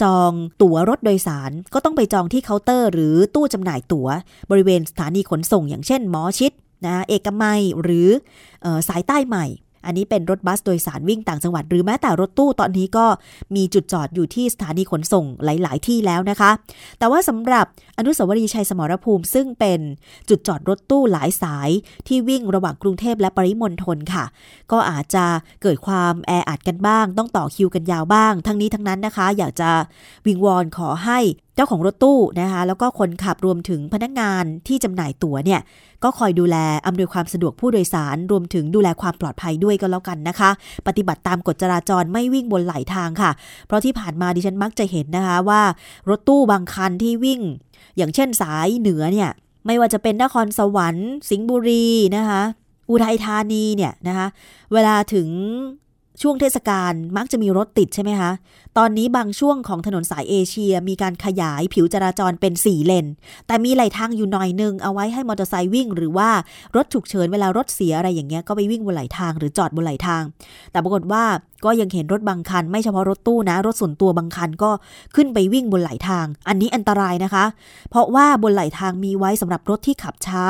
จองตั๋วรถโดยสาร ก็ต้องไปจองที่เคาน์เตอร์ หรือตู้จำหน่ายตั๋ว บริเวณสถานีขนส่ง อย่างเช่นหมอชิดนะเอกมัยหรืออสายใต้ใหม่ อันนี้เป็นรถบัสโดยสารวิ่งต่างจังหวัด หรือแม้แต่รถตู้ตอนนี้ก็มีจุดจอดอยู่ที่สถานีขนส่งหลาย ๆ ที่แล้วนะคะ แต่ว่าสำหรับอนุสาวรีย์ชัยสมรภูมิซึ่งเป็นจุดจอดรถตู้หลายสายที่วิ่งระหว่างกรุงเทพและปริมณฑลค่ะ ก็อาจจะเกิดความแออัดกันบ้าง ต้องต่อคิวกันยาวบ้าง ทั้งนี้ทั้งนั้นนะคะ อยากจะวิงวอนขอให้ เจ้าของรถตู้นะคะแล้วก็คนขับรวมถึงพนักงานที่จำหน่ายตั๋วเนี่ยก็คอยดูแลอำนวยความสะดวกผู้โดยสาร รวมถึงดูแลความปลอดภัยด้วยก็แล้วกันนะคะ ปฏิบัติตามกฎจราจรไม่วิ่งบนไหลทางค่ะ เพราะที่ผ่านมาดิฉันมักจะเห็นนะคะว่ารถตู้บางคันที่วิ่ง อย่างเช่นสายเหนือเนี่ยไม่ว่าจะเป็นนครสวรรค์สิงห์บุรีนะคะอุทัยธานีเนี่ยนะคะเวลาถึงช่วงเทศกาลมักจะมีรถติดใช่ไหมคะ ตอนนี้บางช่วงของถนนสายเอเชียมีการขยายผิวจราจรเป็น4เลน แต่มีไหลทางอยู่หน่อยนึง เอาไว้ให้มอเตอร์ไซค์วิ่ง หรือว่ารถฉุกเฉินเวลารถเสียอะไรอย่างเงี้ยก็ไปวิ่งบนไหลทางหรือจอดบนไหลทาง แต่ปรากฏว่าก็ยังเห็นรถบางคัน ไม่เฉพาะรถตู้นะ รถส่วนตัวบางคันก็ขึ้นไปวิ่งบนไหลทาง อันนี้อันตรายนะคะ เพราะว่าบนไหลทางมีไว้สำหรับรถที่ขับช้า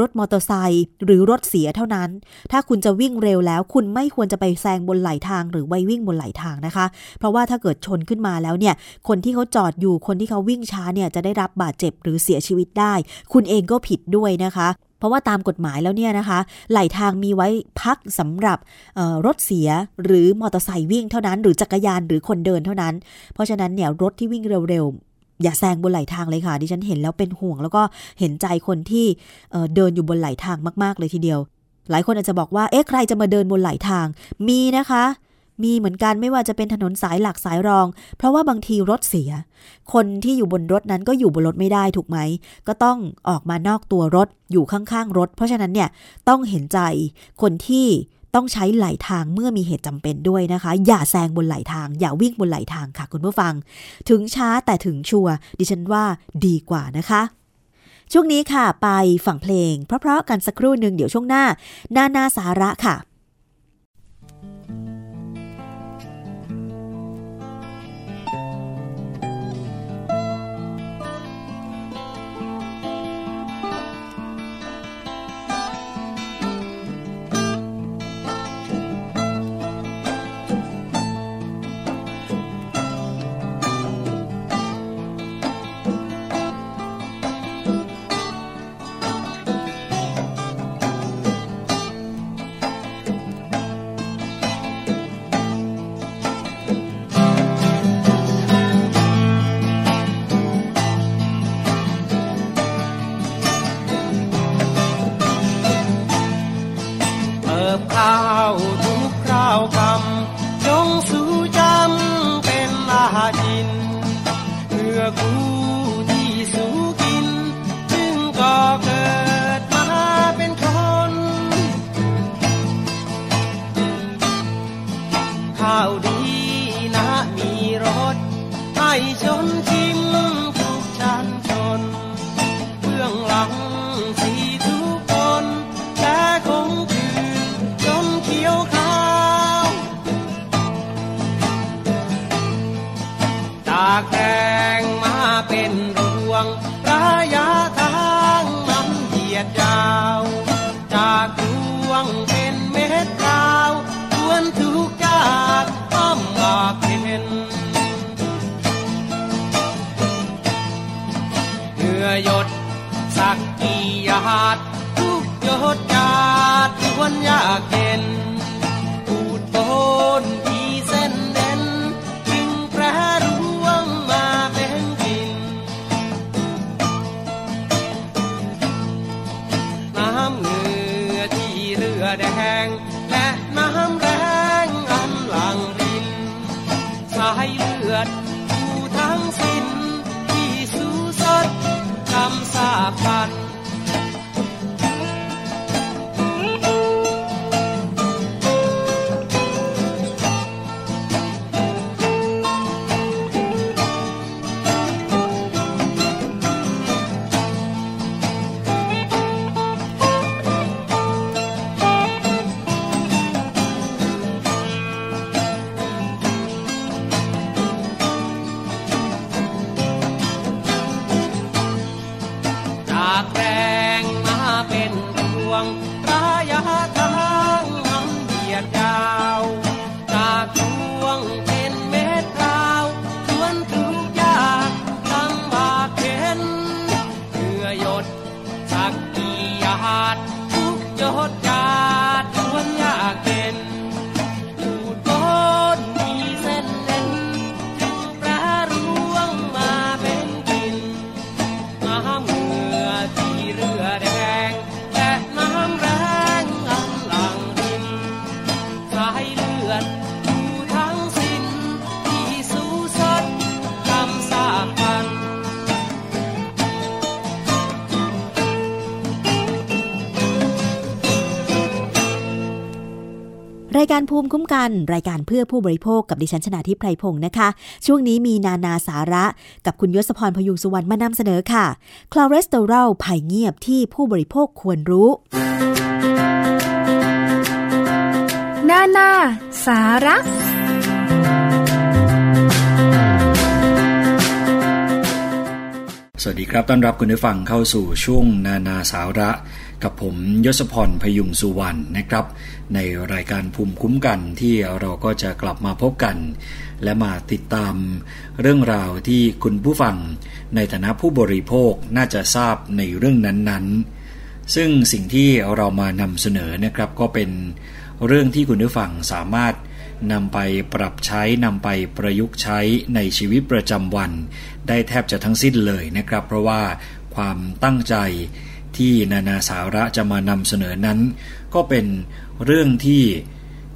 รถมอเตอร์ไซค์หรือรถเสียเท่านั้น ถ้าคุณจะวิ่งเร็วแล้ว คุณไม่ควรจะไปแซงบนไหลทาง หรือไปวิ่งบนไหลทางนะคะ เพราะว่าถ้าเกิดชนขึ้นมาแล้วเนี่ย คนที่เขาจอดอยู่คนที่เขาวิ่งช้าเนี่ยจะได้รับบาดเจ็บหรือเสียชีวิตได้ คุณเองก็ผิดด้วยนะคะ เพราะว่าตามกฎหมายแล้วเนี่ยนะคะ ไหลทางมีไว้พักสำหรับรถเสียหรือมอเตอร์ไซค์วิ่งเท่านั้นหรือจักรยานหรือคนเดินเท่านั้น เพราะฉะนั้นเนี่ยรถที่วิ่งเร็วๆอย่าแซงบนไหลทางเลยค่ะ ดิฉันเห็นแล้วเป็นห่วง แล้วก็เห็นใจคนที่เดินอยู่บนไหลทางมาก ๆ เลยทีเดียว หลายคนอาจจะบอกว่า เอ๊ะ ใครจะมาเดินบนไหลทาง มีนะคะ มีเหมือนกันไม่ว่าจะเป็นถนนสายหลักสายรอง เพราะว่าบางทีรถเสีย คนที่อยู่บนรถนั้นก็อยู่บนรถไม่ได้ถูกไหม ก็ต้องออกมานอกตัวรถอยู่ข้างๆรถ เพราะฉะนั้นเนี่ยต้องเห็นใจคนที่ต้องใช้ไหลทางเมื่อมีเหตุจำเป็นด้วยนะคะ อย่าแซงบนไหลทาง อย่าวิ่งบนไหลทางค่ะ คุณผู้ฟัง ถึงช้าแต่ถึงชัวร์ดิฉันว่าดีกว่านะคะ ช่วงนี้ค่ะไปฝั่งเพลง เพราะๆกันสักครู่หนึ่งเดี๋ยวช่วงหน้าหน้าหน้าสาระค่ะ how าดทุกยศจาทุกวันยากเย็น รายการภูมิคุ้มกัน รายการเพื่อผู้บริโภคกับดิฉันชนาทิพไพรพงศ์นะคะ ช่วงนี้มีนานาสาระ กับคุณยศพรพยุงสุวรรณมานำเสนอค่ะคลอเรสเตอรอลภัยเงียบที่ผู้บริโภคควรรู้ นานาสาระสวัสดีครับ ต้อนรับคุณผู้ฟังเข้าสู่ช่วงนานาสาระ กับผมยศพรพยุงสุวรรณนะครับ ในรายการภูมิคุ้มกันที่เราก็จะกลับมาพบกัน และมาติดตามเรื่องราวที่คุณผู้ฟัง ในฐานะผู้บริโภคน่าจะทราบในเรื่องนั้นๆ ซึ่งสิ่งที่เรามานำเสนอนะครับก็เป็นเรื่องที่คุณผู้ฟังสามารถนำไปปรับใช้นำไปประยุกต์ใช้ในชีวิตประจำวัน ได้แทบจะทั้งสิ้นเลยนะครับ เพราะว่าความตั้งใจ ที่นานาสาระจะมานำเสนอนั้น ก็เป็นเรื่องที่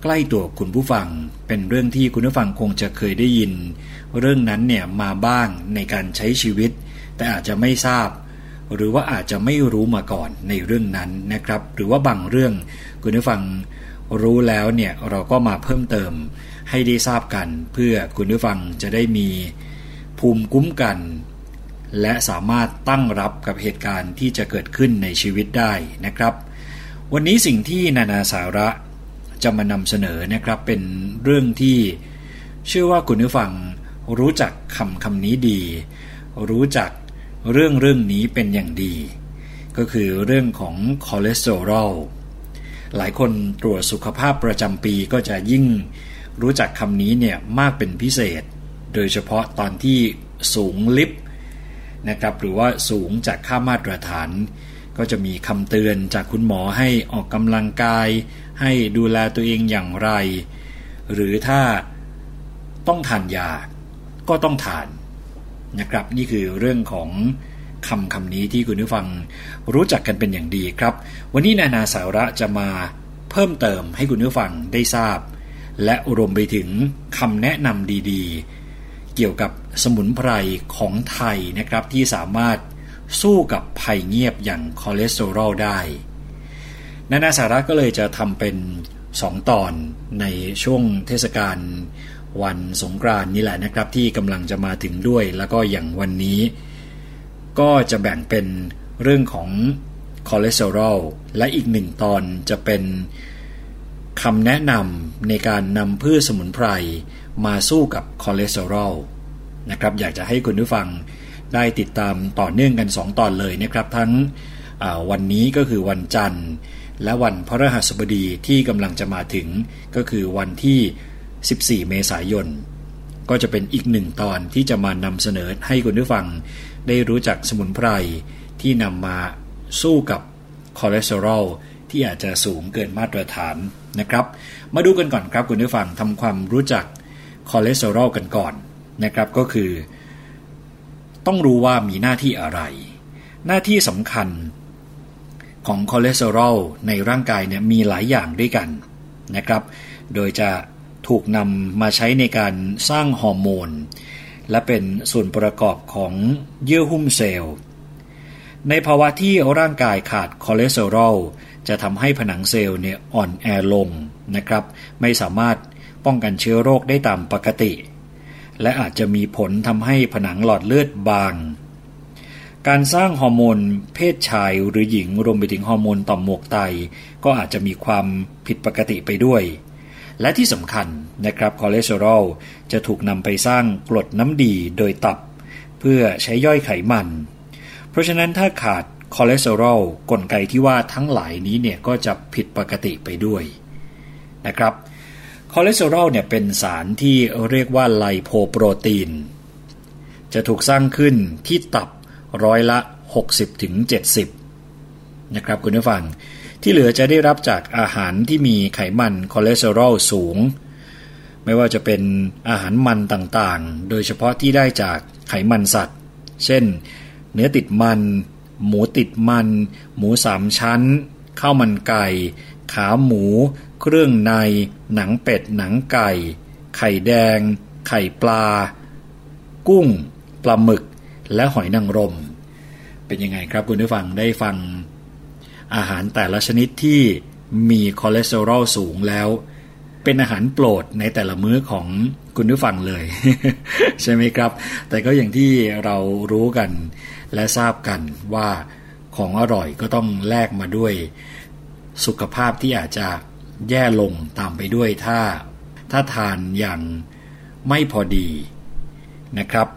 ใกล้ตัวคุณผู้ฟัง เป็นเรื่องที่คุณผู้ฟังคงจะเคยได้ยิน เรื่องนั้นเนี่ยมาบ้างในการใช้ชีวิต แต่อาจจะไม่ทราบ หรือว่าอาจจะไม่รู้มาก่อนในเรื่องนั้นนะครับ หรือว่าบางเรื่องคุณผู้ฟังรู้แล้วเนี่ยเราก็มาเพิ่มเติมให้ได้ทราบกัน เพื่อคุณผู้ฟังจะได้มีภูมิคุ้มกัน และสามารถตั้งรับกับเหตุการณ์ที่จะเกิดขึ้นในชีวิตได้นะครับ วันนี้สิ่งที่นานาสาระจะมานำเสนอนะครับเป็นเรื่องที่เชื่อว่าคุณผู้ฟังรู้จักคำคำนี้ดี รู้จักเรื่องเรื่องนี้เป็นอย่างดี ก็คือเรื่องของคอเลสเตอรอลหลายคนตรวจสุขภาพประจำปีก็จะยิ่งรู้จักคำนี้เนี่ยมากเป็นพิเศษ โดยเฉพาะตอนที่สูงลิฟต์ นะครับหรือว่าสูงจากค่ามาตรฐาน ก็จะมีคำเตือนจากคุณหมอให้ออกกำลังกาย ให้ดูแลตัวเองอย่างไร หรือถ้าต้องทานยาก็ต้องทานนะครับนี่คือเรื่องของคำคำนี้ที่คุณผู้ฟังรู้จักกันเป็นอย่างดีครับ วันนี้นานาสาระจะมาเพิ่มเติมให้คุณผู้ฟังได้ทราบ และรวมไปถึงคำแนะนำดีๆ เกี่ยวกับสมุนไพรของไทยนะครับที่สามารถสู้กับภัยเงียบอย่างคอเลสเตอรอลได้นานาสาระก็เลยจะทำเป็น 2 ตอนในช่วงเทศกาลวันสงกรานนี่แหละนะครับ ที่กำลังจะมาถึงด้วย แล้วก็อย่างวันนี้ ก็จะแบ่งเป็นเรื่องของคอเลสเตอรอลและอีกหนึ่งตอนจะเป็นคำแนะนำในการนำพืชสมุนไพร มาสู้กับคอเลสเตอรอลนะครับอยากจะให้คุณผู้ฟังได้ติดตามต่อเนื่องกัน 2 ตอนเลยนะครับ ทั้งวันนี้ก็คือวันจันทร์ และวันพฤหัสบดีที่กำลังจะมาถึงก็คือวันที่ 14 เมษายน ก็จะเป็นอีกหนึ่งตอนที่จะมานำเสนอให้คุณผู้ฟัง ได้รู้จักสมุนไพรที่นำมาสู้กับคอเลสเตอรอลที่อาจจะสูงเกินมาตรฐานนะครับ มาดูกันก่อนครับคุณผู้ฟังทำความรู้จัก คอเลสเตอรอลกันก่อนนะครับก็คือ ต้องรู้ว่ามีหน้าที่อะไร หน้าที่สำคัญของคอเลสเตอรอลในร่างกายเนี่ยมีหลายอย่างด้วยกันนะครับ โดยจะถูกนำมาใช้ในการสร้างฮอร์โมน และเป็นส่วนประกอบของเยื่อหุ้มเซลล์ ในภาวะที่ร่างกายขาดคอเลสเตอรอลจะทำให้ผนังเซลล์เนี่ยอ่อนแอลงนะครับ ไม่สามารถ ป้องกันเชื้อโรคได้ตามปกติ และอาจจะมีผลทำให้ผนังหลอดเลือดบาง การสร้างฮอร์โมนเพศชายหรือหญิงรวมไปถึงฮอร์โมนต่อมหมวกไต ก็อาจจะมีความผิดปกติไปด้วย และที่สำคัญนะครับคอเลสเตอรอลจะถูกนำไปสร้างกรดน้ำดีโดยตับ เพื่อใช้ย่อยไขมัน เพราะฉะนั้นถ้าขาดคอเลสเตอรอลกลไกที่ว่าทั้งหลายนี้เนี่ยก็จะผิดปกติไปด้วยนะครับ คอเลสเตอรอลเนี่ยเป็นสารที่เรียกว่าไลโพโปรตีน จะถูกสร้างขึ้นที่ตับร้อยละ 60-70 นะครับคุณผู้ฟัง ที่เหลือจะได้รับจากอาหารที่มีไขมันคอเลสเตอรอลสูง ไม่ว่าจะเป็นอาหารมันต่างๆ โดยเฉพาะที่ได้จากไขมันสัตว์ เช่น เนื้อติดมัน หมูติดมัน หมูสามชั้นข้าวมันไก่ ขาหมู เครื่องใน หนังเป็ด หนังไก่ ไข่แดง ไข่ปลา กุ้ง ปลาหมึก และหอยนางรม เป็นยังไงครับคุณผู้ฟังได้ฟัง อาหารแต่ละชนิดที่มีคอเลสเตอรอลสูงแล้ว เป็นอาหารโปรดในแต่ละมื้อของคุณผู้ฟังเลย ใช่ไหมครับ แต่ก็อย่างที่เรารู้กันและทราบกันว่าของอร่อยก็ต้องแลกมาด้วย สุขภาพที่อาจจะแย่ลงตามไปด้วยถ้าถ้าทานอย่างไม่พอดีนะครับ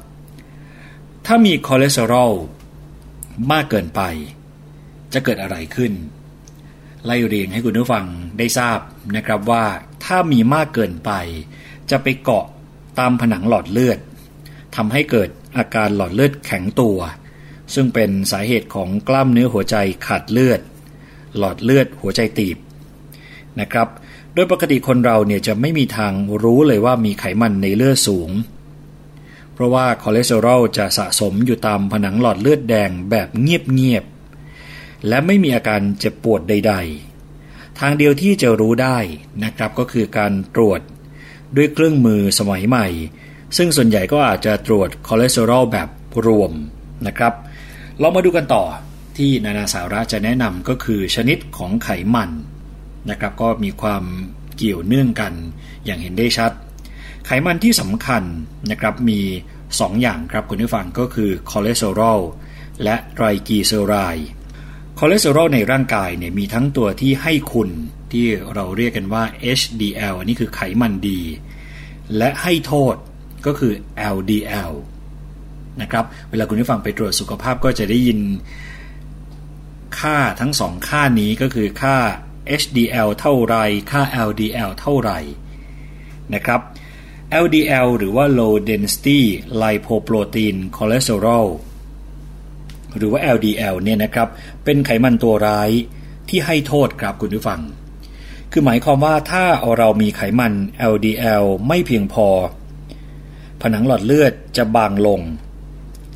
ถ้ามีคอเลสเตอรอลมากเกินไป จะเกิดอะไรขึ้น ไล่เรียงให้คุณผู้ฟังได้ทราบนะครับว่าถ้ามีมากเกินไป จะไปเกาะตามผนังหลอดเลือดทำให้เกิดอาการหลอดเลือดแข็งตัว ซึ่งเป็นสาเหตุของกล้ามเนื้อหัวใจขาดเลือด หลอดเลือดหัวใจตีบนะครับ โดยปกติคนเราเนี่ยจะไม่มีทางรู้เลยว่ามีไขมันในเลือดสูง เพราะว่าคอเลสเตอรอลจะสะสมอยู่ตามผนังหลอดเลือดแดงแบบเงียบๆ และไม่มีอาการเจ็บปวดใด ๆ ทางเดียวที่จะรู้ได้นะครับก็คือการตรวจด้วยเครื่องมือสมัยใหม่ ซึ่งส่วนใหญ่ก็อาจจะตรวจคอเลสเตอรอลแบบรวมนะครับ เรามาดูกันต่อ ที่นานาสาระจะแนะนำก็คือชนิดของไขมันนะครับ ก็มีความเกี่ยวเนื่องกันอย่างเห็นได้ชัด ไขมันที่สำคัญนะครับมี 2 อย่างครับคุณผู้ฟังก็คือคอเลสเตอรอลและไตรกลีเซอไรด์คอเลสเตอรอลในร่างกายเนี่ยมีทั้งตัวที่ให้คุณที่เราเรียกกันว่า HDL อันนี้คือไขมันดี และให้โทษก็คือ LDL นะครับ เวลาคุณผู้ฟังไปตรวจสุขภาพก็จะได้ยิน ค่าทั้งสองค่านี้ก็คือค่า HDL เท่าไร ค่า LDL เท่าไรนะครับ LDL หรือว่า low density lipoprotein cholesterol หรือว่า LDL เนี่ยนะครับ เป็นไขมันตัวร้ายที่ให้โทษครับคุณผู้ฟัง คือหมายความว่าถ้าเรามีไขมัน LDL ไม่เพียงพอ ผนังหลอดเลือดจะบางลง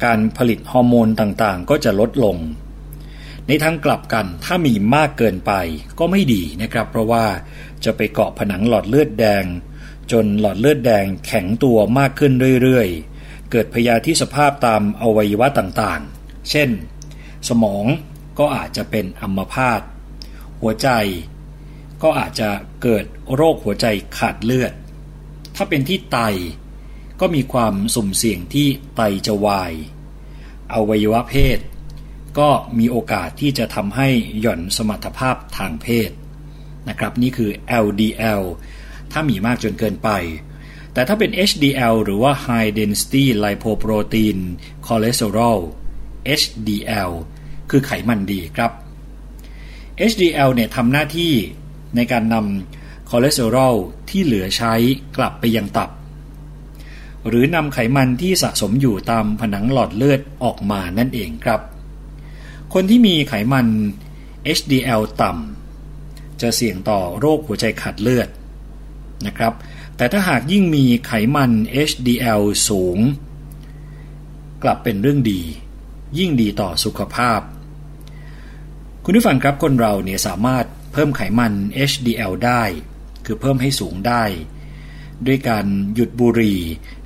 การผลิตฮอร์โมนต่างๆ ก็จะลดลง ในทางกลับกันถ้ามีมากเกินไปก็ไม่ดีนะครับ เพราะว่าจะไปเกาะผนังหลอดเลือดแดง จนหลอดเลือดแดงแข็งตัวมากขึ้นเรื่อยๆ เกิดพยาธิสภาพตามอวัยวะต่างๆ เช่น สมองก็อาจจะเป็นอัมพาตหัวใจ ก็อาจจะเกิดโรคหัวใจขาดเลือด ถ้าเป็นที่ไตก็มีความสุ่มเสี่ยงที่ไตจะวาย อวัยวะเพศ ก็มีโอกาสที่จะทำให้หย่อนสมรรถภาพทางเพศนะครับนี่คือ LDL ถ้ามีมากจนเกินไป แต่ถ้าเป็น HDL หรือว่า High Density Lipoprotein Cholesterol HDL คือไขมันดีครับ HDL เนี่ยทำหน้าที่ในการนำคอเลสเตอรอลที่เหลือใช้กลับไปยังตับ หรือนำไขมันที่สะสมอยู่ตามผนังหลอดเลือดออกมานั่นเองครับ คนที่มีไขมัน HDL ต่ำจะเสี่ยงต่อโรคหัวใจขาดเลือดนะครับ แต่ถ้าหากยิ่งมีไขมัน HDL สูง กลับเป็นเรื่องดี ยิ่งดีต่อสุขภาพ คุณผู้ฟังครับคนเราเนี่ยสามารถเพิ่มไขมัน HDL ได้ คือเพิ่มให้สูงได้ ด้วยการหยุดบุหรี่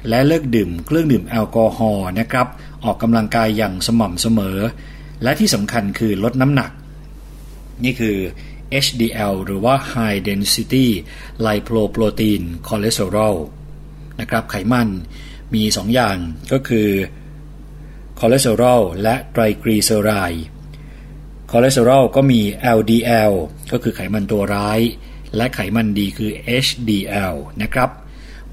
และเลิกดื่มเครื่องดื่มแอลกอฮอล์นะครับ ออกกำลังกายอย่างสม่ำเสมอ และที่สำคัญคือลดน้ำหนัก นี่คือ HDL หรือว่า High Density Lipoprotein Cholesterol นะครับไขมันมี 2 อย่างก็คือคอเลสเตอรอลและไตรกลีเซอไรด์คอเลสเตอรอลก็มี LDL ก็คือไขมันตัวร้าย และไขมันดีคือ HDL นะครับ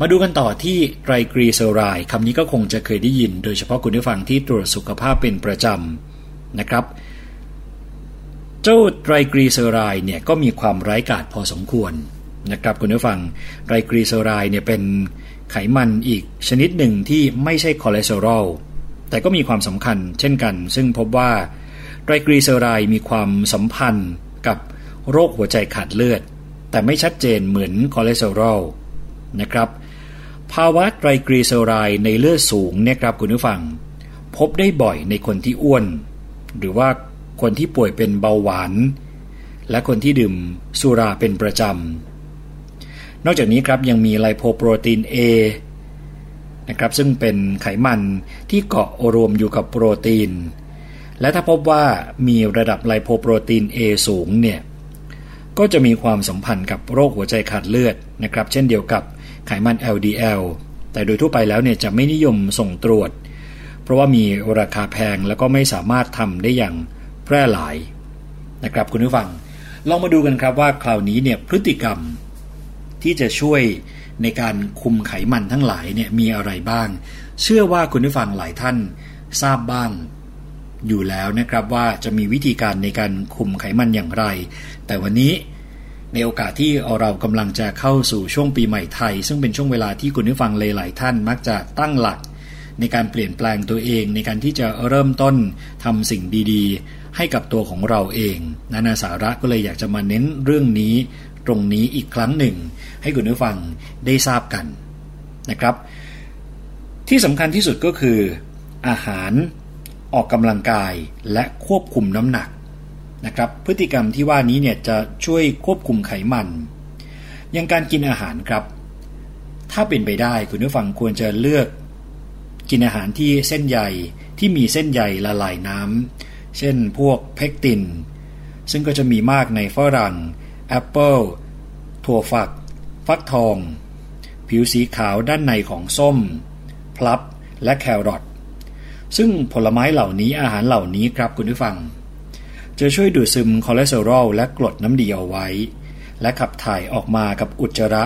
มาดูกันต่อที่ไตรกลีเซอไรด์คำนี้ก็คงจะเคยได้ยิน โดยเฉพาะคุณผู้ฟังที่ตรวจสุขภาพเป็นประจำ นะครับ เจ้าไตรกลีเซอไรด์เนี่ยก็มีความร้ายกาจพอสมควรนะครับคุณผู้ฟังไตรกลีเซอไรด์เนี่ยเป็นไขมันอีกชนิดหนึ่งที่ไม่ใช่คอเลสเตอรอลแต่ก็มีความสำคัญเช่นกัน ซึ่งพบว่าไตรกลีเซอไรด์มีความสัมพันธ์กับโรคหัวใจขาดเลือด แต่ไม่ชัดเจนเหมือนคอเลสเตอรอลนะครับภาวะไตรกลีเซอไรด์ในเลือดสูงเนี่ยครับคุณผู้ฟัง พบได้บ่อยในคนที่อ้วน หรือว่าคนที่ป่วยเป็นเบาหวาน และคนที่ดื่มสุราเป็นประจำ นอกจากนี้ครับยังมีไลโพโปรตีน A นะครับซึ่งเป็นไขมันที่เกาะรวมอยู่กับโปรตีน และถ้าพบว่ามีระดับไลโพโปรตีน A สูงเนี่ยก็จะมีความสัมพันธ์กับโรคหัวใจขาดเลือดนะครับ เช่นเดียวกับไขมัน LDL แต่โดยทั่วไปแล้วเนี่ยจะไม่นิยมส่งตรวจ เพราะว่ามีราคาแพงแล้วก็ไม่สามารถทำได้อย่างแพร่หลายนะครับคุณผู้ฟัง ลองมาดูกันครับว่าคราวนี้เนี่ยพฤติกรรมที่จะช่วยในการคุมไขมันทั้งหลายเนี่ยมีอะไรบ้าง เชื่อว่าคุณผู้ฟังหลายท่านทราบบ้าง อยู่แล้วนะครับว่าจะมีวิธีการในการคุมไขมันอย่างไร แต่วันนี้ในโอกาสที่เรากำลังจะเข้าสู่ช่วงปีใหม่ไทย ซึ่งเป็นช่วงเวลาที่คุณผู้ฟังหลายๆท่านมักจะตั้งหลัก ในการเปลี่ยนแปลงตัวเอง ในการที่จะเริ่มต้นทำสิ่งดีๆ ให้กับตัวของเราเอง นานาสาระก็เลยอยากจะมาเน้นเรื่องนี้ตรงนี้อีกครั้งหนึ่ง ให้คุณผู้ฟังได้ทราบกันนะครับ ที่สำคัญที่สุดก็คือ อาหารออกกำลังกายและควบคุมน้ำหนักนะครับพฤติกรรมที่ว่านี้เนี่ยจะช่วยควบคุมไขมัน อย่างการกินอาหารครับ ถ้าเป็นไปได้คุณผู้ฟังควรจะเลือก กินอาหารที่เส้นใยที่มีเส้นใยละลายน้ำ เช่นพวกเพกติน ซึ่งก็จะมีมากในฝรั่งแอปเปิลถั่วฝัก ฟักทอง ผิวสีขาวด้านในของส้ม พลับและแครอทซึ่งผลไม้เหล่านี้อาหารเหล่านี้ครับคุณผู้ฟัง จะช่วยดูดซึมคอเลสเตอรอลและกรดน้ำดีเอาไว้ และขับถ่ายออกมากับอุจจาระ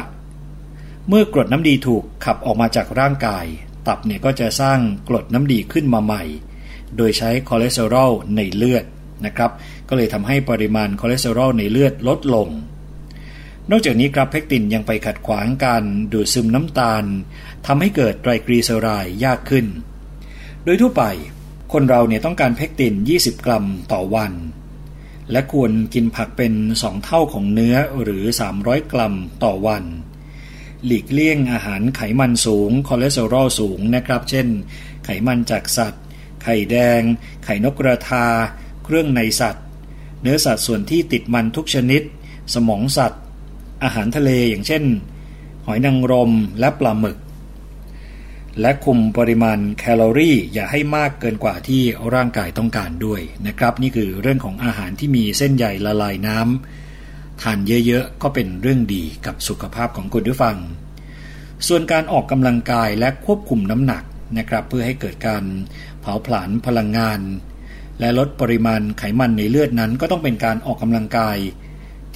เมื่อกรดน้ำดีถูกขับออกมาจากร่างกาย ตับเนี่ยก็จะสร้างกรดน้ำดีขึ้นมาใหม่ โดยใช้คอเลสเตอรอลในเลือดนะครับ ก็เลยทำให้ปริมาณคอเลสเตอรอลในเลือดลดลง นอกจากนี้สารเพกตินยังไปขัดขวางการดูดซึมน้ำตาลทำให้เกิดไตรกลีเซอไรด์ยากขึ้น โดยทั่วไปคนเราเนี่ยต้องการเพกติน 20 กรัมต่อวัน และควรกินผักเป็น 2 เท่าของเนื้อหรือ 300 กรัมต่อวัน หลีกเลี่ยงอาหารไขมันสูงคอเลสเตอรอลสูงนะครับ เช่น ไขมันจากสัตว์ ไข่แดง ไข่นกกระทา เครื่องในสัตว์ เนื้อสัตว์ส่วนที่ติดมันทุกชนิด สมองสัตว์ อาหารทะเลอย่างเช่น หอยนางรมและปลาหมึก และคุมปริมาณแคลอรี่อย่าให้มากเกินกว่าที่ร่างกายต้องการด้วยนะครับ นี่คือเรื่องของอาหารที่มีเส้นใยละลายน้ำทานเยอะๆ ก็เป็นเรื่องดีกับสุขภาพของคุณผู้ฟัง ส่วนการออกกำลังกายและควบคุมน้ำหนักนะครับเพื่อให้เกิดการเผาผลาญพลังงาน และลดปริมาณไขมันในเลือดนั้นก็ต้องเป็นการออกกำลังกาย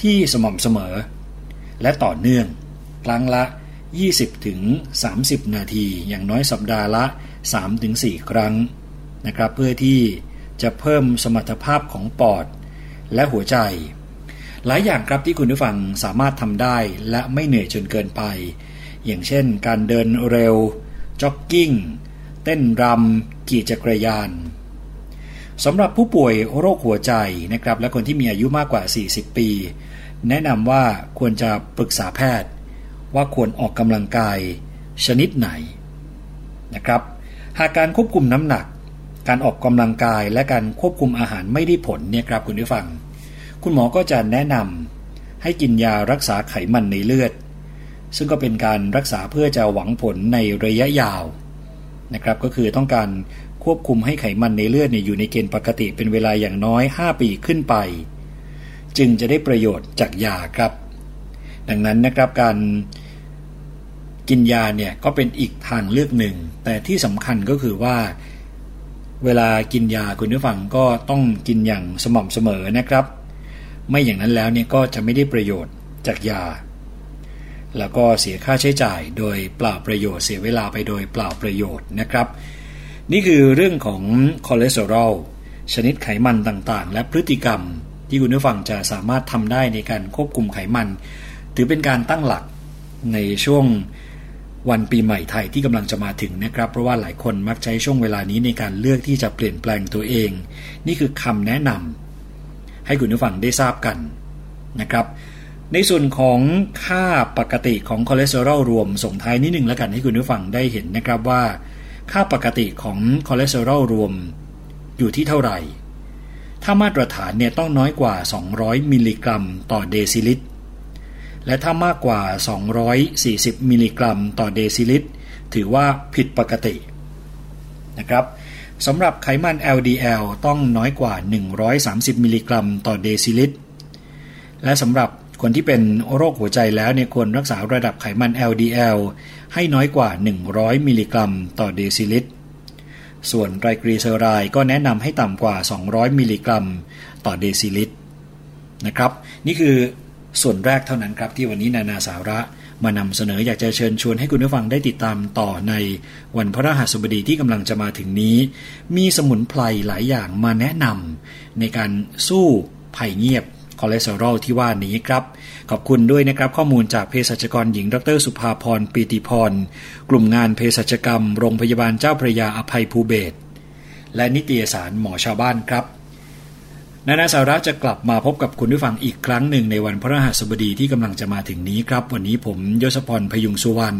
ที่สม่ำเสมอ และต่อเนื่องครั้งละ 20ถึง30นาที อย่างน้อยสัปดาห์ละ3ถึง4ครั้งนะครับเพื่อที่จะเพิ่มสมรรถภาพของปอดและหัวใจ หลายอย่างครับที่คุณผู้ฟังสามารถทำได้และไม่เหนื่อยจนเกินไป อย่างเช่นการเดินเร็ว จ็อกกิ้ง เต้นรำขี่จักรยานสำหรับผู้ป่วยโรคหัวใจนะครับและคนที่มีอายุมากกว่า 40 ปี แนะนำว่าควรจะปรึกษาแพทย์ ว่าควรออกกำลังกายชนิดไหนนะครับ หากการควบคุมน้ำหนัก การออกกำลังกายและการควบคุมอาหารไม่ได้ผลเนี่ยครับคุณผู้ฟัง คุณหมอก็จะแนะนำให้กินยารักษาไขมันในเลือด ซึ่งก็เป็นการรักษาเพื่อจะหวังผลในระยะยาวนะครับก็คือต้องการควบคุมให้ไขมันในเลือดเนี่ยอยู่ในเกณฑ์ปกติเป็นเวลาอย่างน้อย 5 ปีขึ้นไป จึงจะได้ประโยชน์จากยาครับ ดังนั้นนะครับการกินยาเนี่ยก็เป็นอีกทางเลือกหนึ่ง แต่ที่สำคัญก็คือว่า เวลากินยาคุณผู้ฟังก็ต้องกินอย่างสม่ำเสมอนะครับ ไม่อย่างนั้นแล้วเนี่ยก็จะไม่ได้ประโยชน์จากยา แล้วก็เสียค่าใช้จ่ายโดยเปล่าประโยชน์เสียเวลาไปโดยเปล่าประโยชน์นะครับ นี่คือเรื่องของคอเลสเตอรอลชนิดไขมันต่างๆ และพฤติกรรม ที่คุณผู้ฟังจะสามารถทำได้ในการควบคุมไขมัน ถือเป็นการตั้งหลักในช่วงวันปีใหม่ไทยที่กำลังจะมาถึงนะครับ เพราะว่าหลายคนมักใช้ช่วงเวลานี้ในการเลือกที่จะเปลี่ยนแปลงตัวเอง นี่คือคำแนะนำให้คุณผู้ฟังได้ทราบกันนะครับ ในส่วนของค่าปกติของคอเลสเตอรอลรวมส่งท้ายนิดหนึ่งแล้วกันให้คุณผู้ฟังได้เห็นนะครับว่า ค่าปกติของคอเลสเตอรอลรวมอยู่ที่เท่าไหร่ ถ้ามาตรฐานเนี่ยต้องน้อยกว่า 200 มิลลิกรัม ต่อเดซิลิตร และถ้ามากกว่า 240 มิลลิกรัม ต่อเดซิลิตร ถือว่าผิดปกตินะครับสำหรับไขมัน LDL ต้องน้อยกว่า 130 มิลลิกรัม ต่อเดซิลิตร และสำหรับ คนที่เป็นโรคหัวใจแล้วเนี่ยควรรักษาระดับไขมัน LDL ให้น้อยกว่า 100 มิลลิกรัม ต่อเดซิลิตร ส่วนไตรกลีเซอไรด์ก็แนะนำให้ต่ำกว่า 200 มิลลิกรัม ต่อเดซิลิตรนะครับ นี่คือส่วนแรกเท่านั้นครับที่วันนี้นานาสาระมานำเสนออยากจะเชิญชวนให้คุณผู้ฟังได้ติดตามต่อในวันพระรหัสบดีที่กำลังจะมาถึงนี้ มีสมุนไพรหลายอย่างมาแนะนำในการสู้ภัยเงียบ คอเลสเตอรอลที่ว่านี้ครับ ขอบคุณด้วยนะครับข้อมูลจากเภสัชกรหญิง ดร สุภาพรปีติพร กลุ่มงานเภสัชกรรม โรงพยาบาลเจ้าพระยาอภัยภูเบศและนิตยสารหมอชาวบ้านครับนานาสาระจะกลับมาพบกับคุณผู้ฟังอีกครั้งหนึ่งในวันพระรหัสบดีที่กำลังจะมาถึงนี้ครับ วันนี้ผมยศพรพยุงสุวรรณ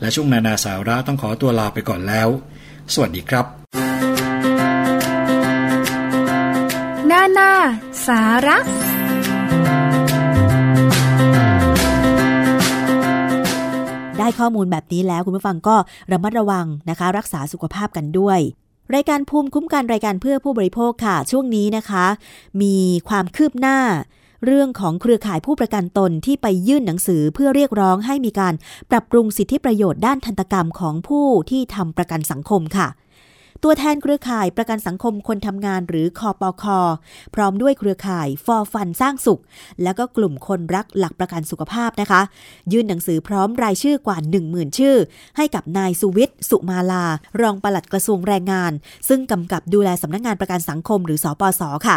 และช่วงนานาสาระต้องขอตัวลาไปก่อนแล้ว สวัสดีครับ นานาสาระ ได้ข้อมูลแบบนี้แล้วคุณผู้ฟังก็ระมัดระวังนะคะ รักษาสุขภาพกันด้วยรายการภูมิคุ้มกันรายการเพื่อผู้บริโภคค่ะ ช่วงนี้นะคะ มีความคืบหน้า เรื่องของเครือข่ายผู้ประกันตนที่ไปยื่นหนังสือเพื่อเรียกร้องให้มีการปรับปรุงสิทธิประโยชน์ด้านทันตกรรมของผู้ที่ทำประกันสังคมค่ะ ตัวแทนเครือข่ายประกันสังคมคนทำงานหรือคอปคอพร้อมด้วยเครือข่ายฟอร์ฟันสร้างสุข แล้วก็กลุ่มคนรักหลักประกันสุขภาพนะคะ ยื่นหนังสือพร้อมรายชื่อกว่า 10,000 ชื่อ ให้กับนายสุวิทย์สุมาลา รองปลัดกระทรวงแรงงาน ซึ่งกำกับดูแลสำนักงงานประกันสังคมหรือสอปสค่ะ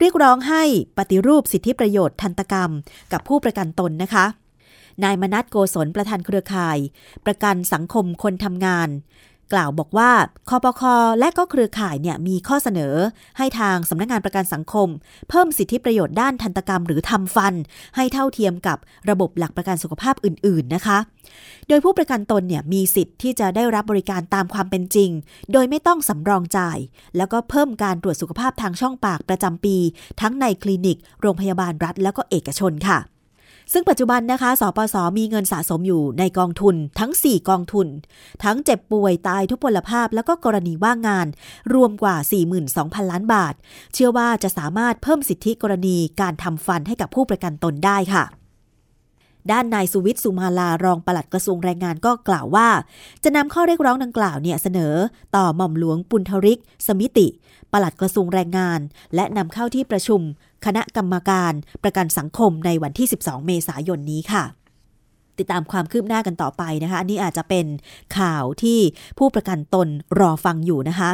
เรียกร้องให้ปฏิรูปสิทธิประโยชน์ทันตกรรม กับผู้ประกันตนนะคะนายมนัทโกศลประธานเครือข่าย ประกันสังคมคนทำงาน กล่าวบอกว่าคอปคอและก็เครือข่ายเนี่ยมีข้อเสนอ ให้ทางสำนักงานประกันสังคม เพิ่มสิทธิประโยชน์ด้านทันตกรรมหรือทำฟัน ให้เท่าเทียมกับระบบหลักประกันสุขภาพอื่น ๆนะคะ โดยผู้ประกันตนเนี่ยมีสิทธิ์ที่จะได้รับบริการตามความเป็นจริง โดยไม่ต้องสำรองจ่าย แล้วก็เพิ่มการตรวจสุขภาพทางช่องปากประจำปี ทั้งในคลินิก โรงพยาบาลรัฐ แล้วก็เอกชนค่ะ ซึ่งปัจจุบันนะคะ สปส มีเงินสะสมอยู่ในกองทุนทั้ง 4 กองทุน ทั้งเจ็บป่วยตายทุพพลภาพแล้วก็กรณีว่างงาน รวมกว่า 42,000 ล้านบาท เชื่อว่าจะสามารถเพิ่มสิทธิกรณีการทำฟันให้กับผู้ประกันตนได้ค่ะด้านนายสุวิทย์สุมาลารองปลัดกระทรวงแรงงานก็กล่าวว่า จะนำข้อเรียกร้องดังกล่าวเนี่ยเสนอ ต่อหม่อมหลวงปุณธริก สมิติ ปลัดกระทรวงแรงงาน และนำเข้าที่ประชุม คณะกรรมการประกันสังคมในวันที่ 12 เมษายนนี้ค่ะ ติดตามความคืบหน้ากันต่อไปนะคะ อันนี้อาจจะเป็นข่าวที่ผู้ประกันตนรอฟังอยู่นะคะ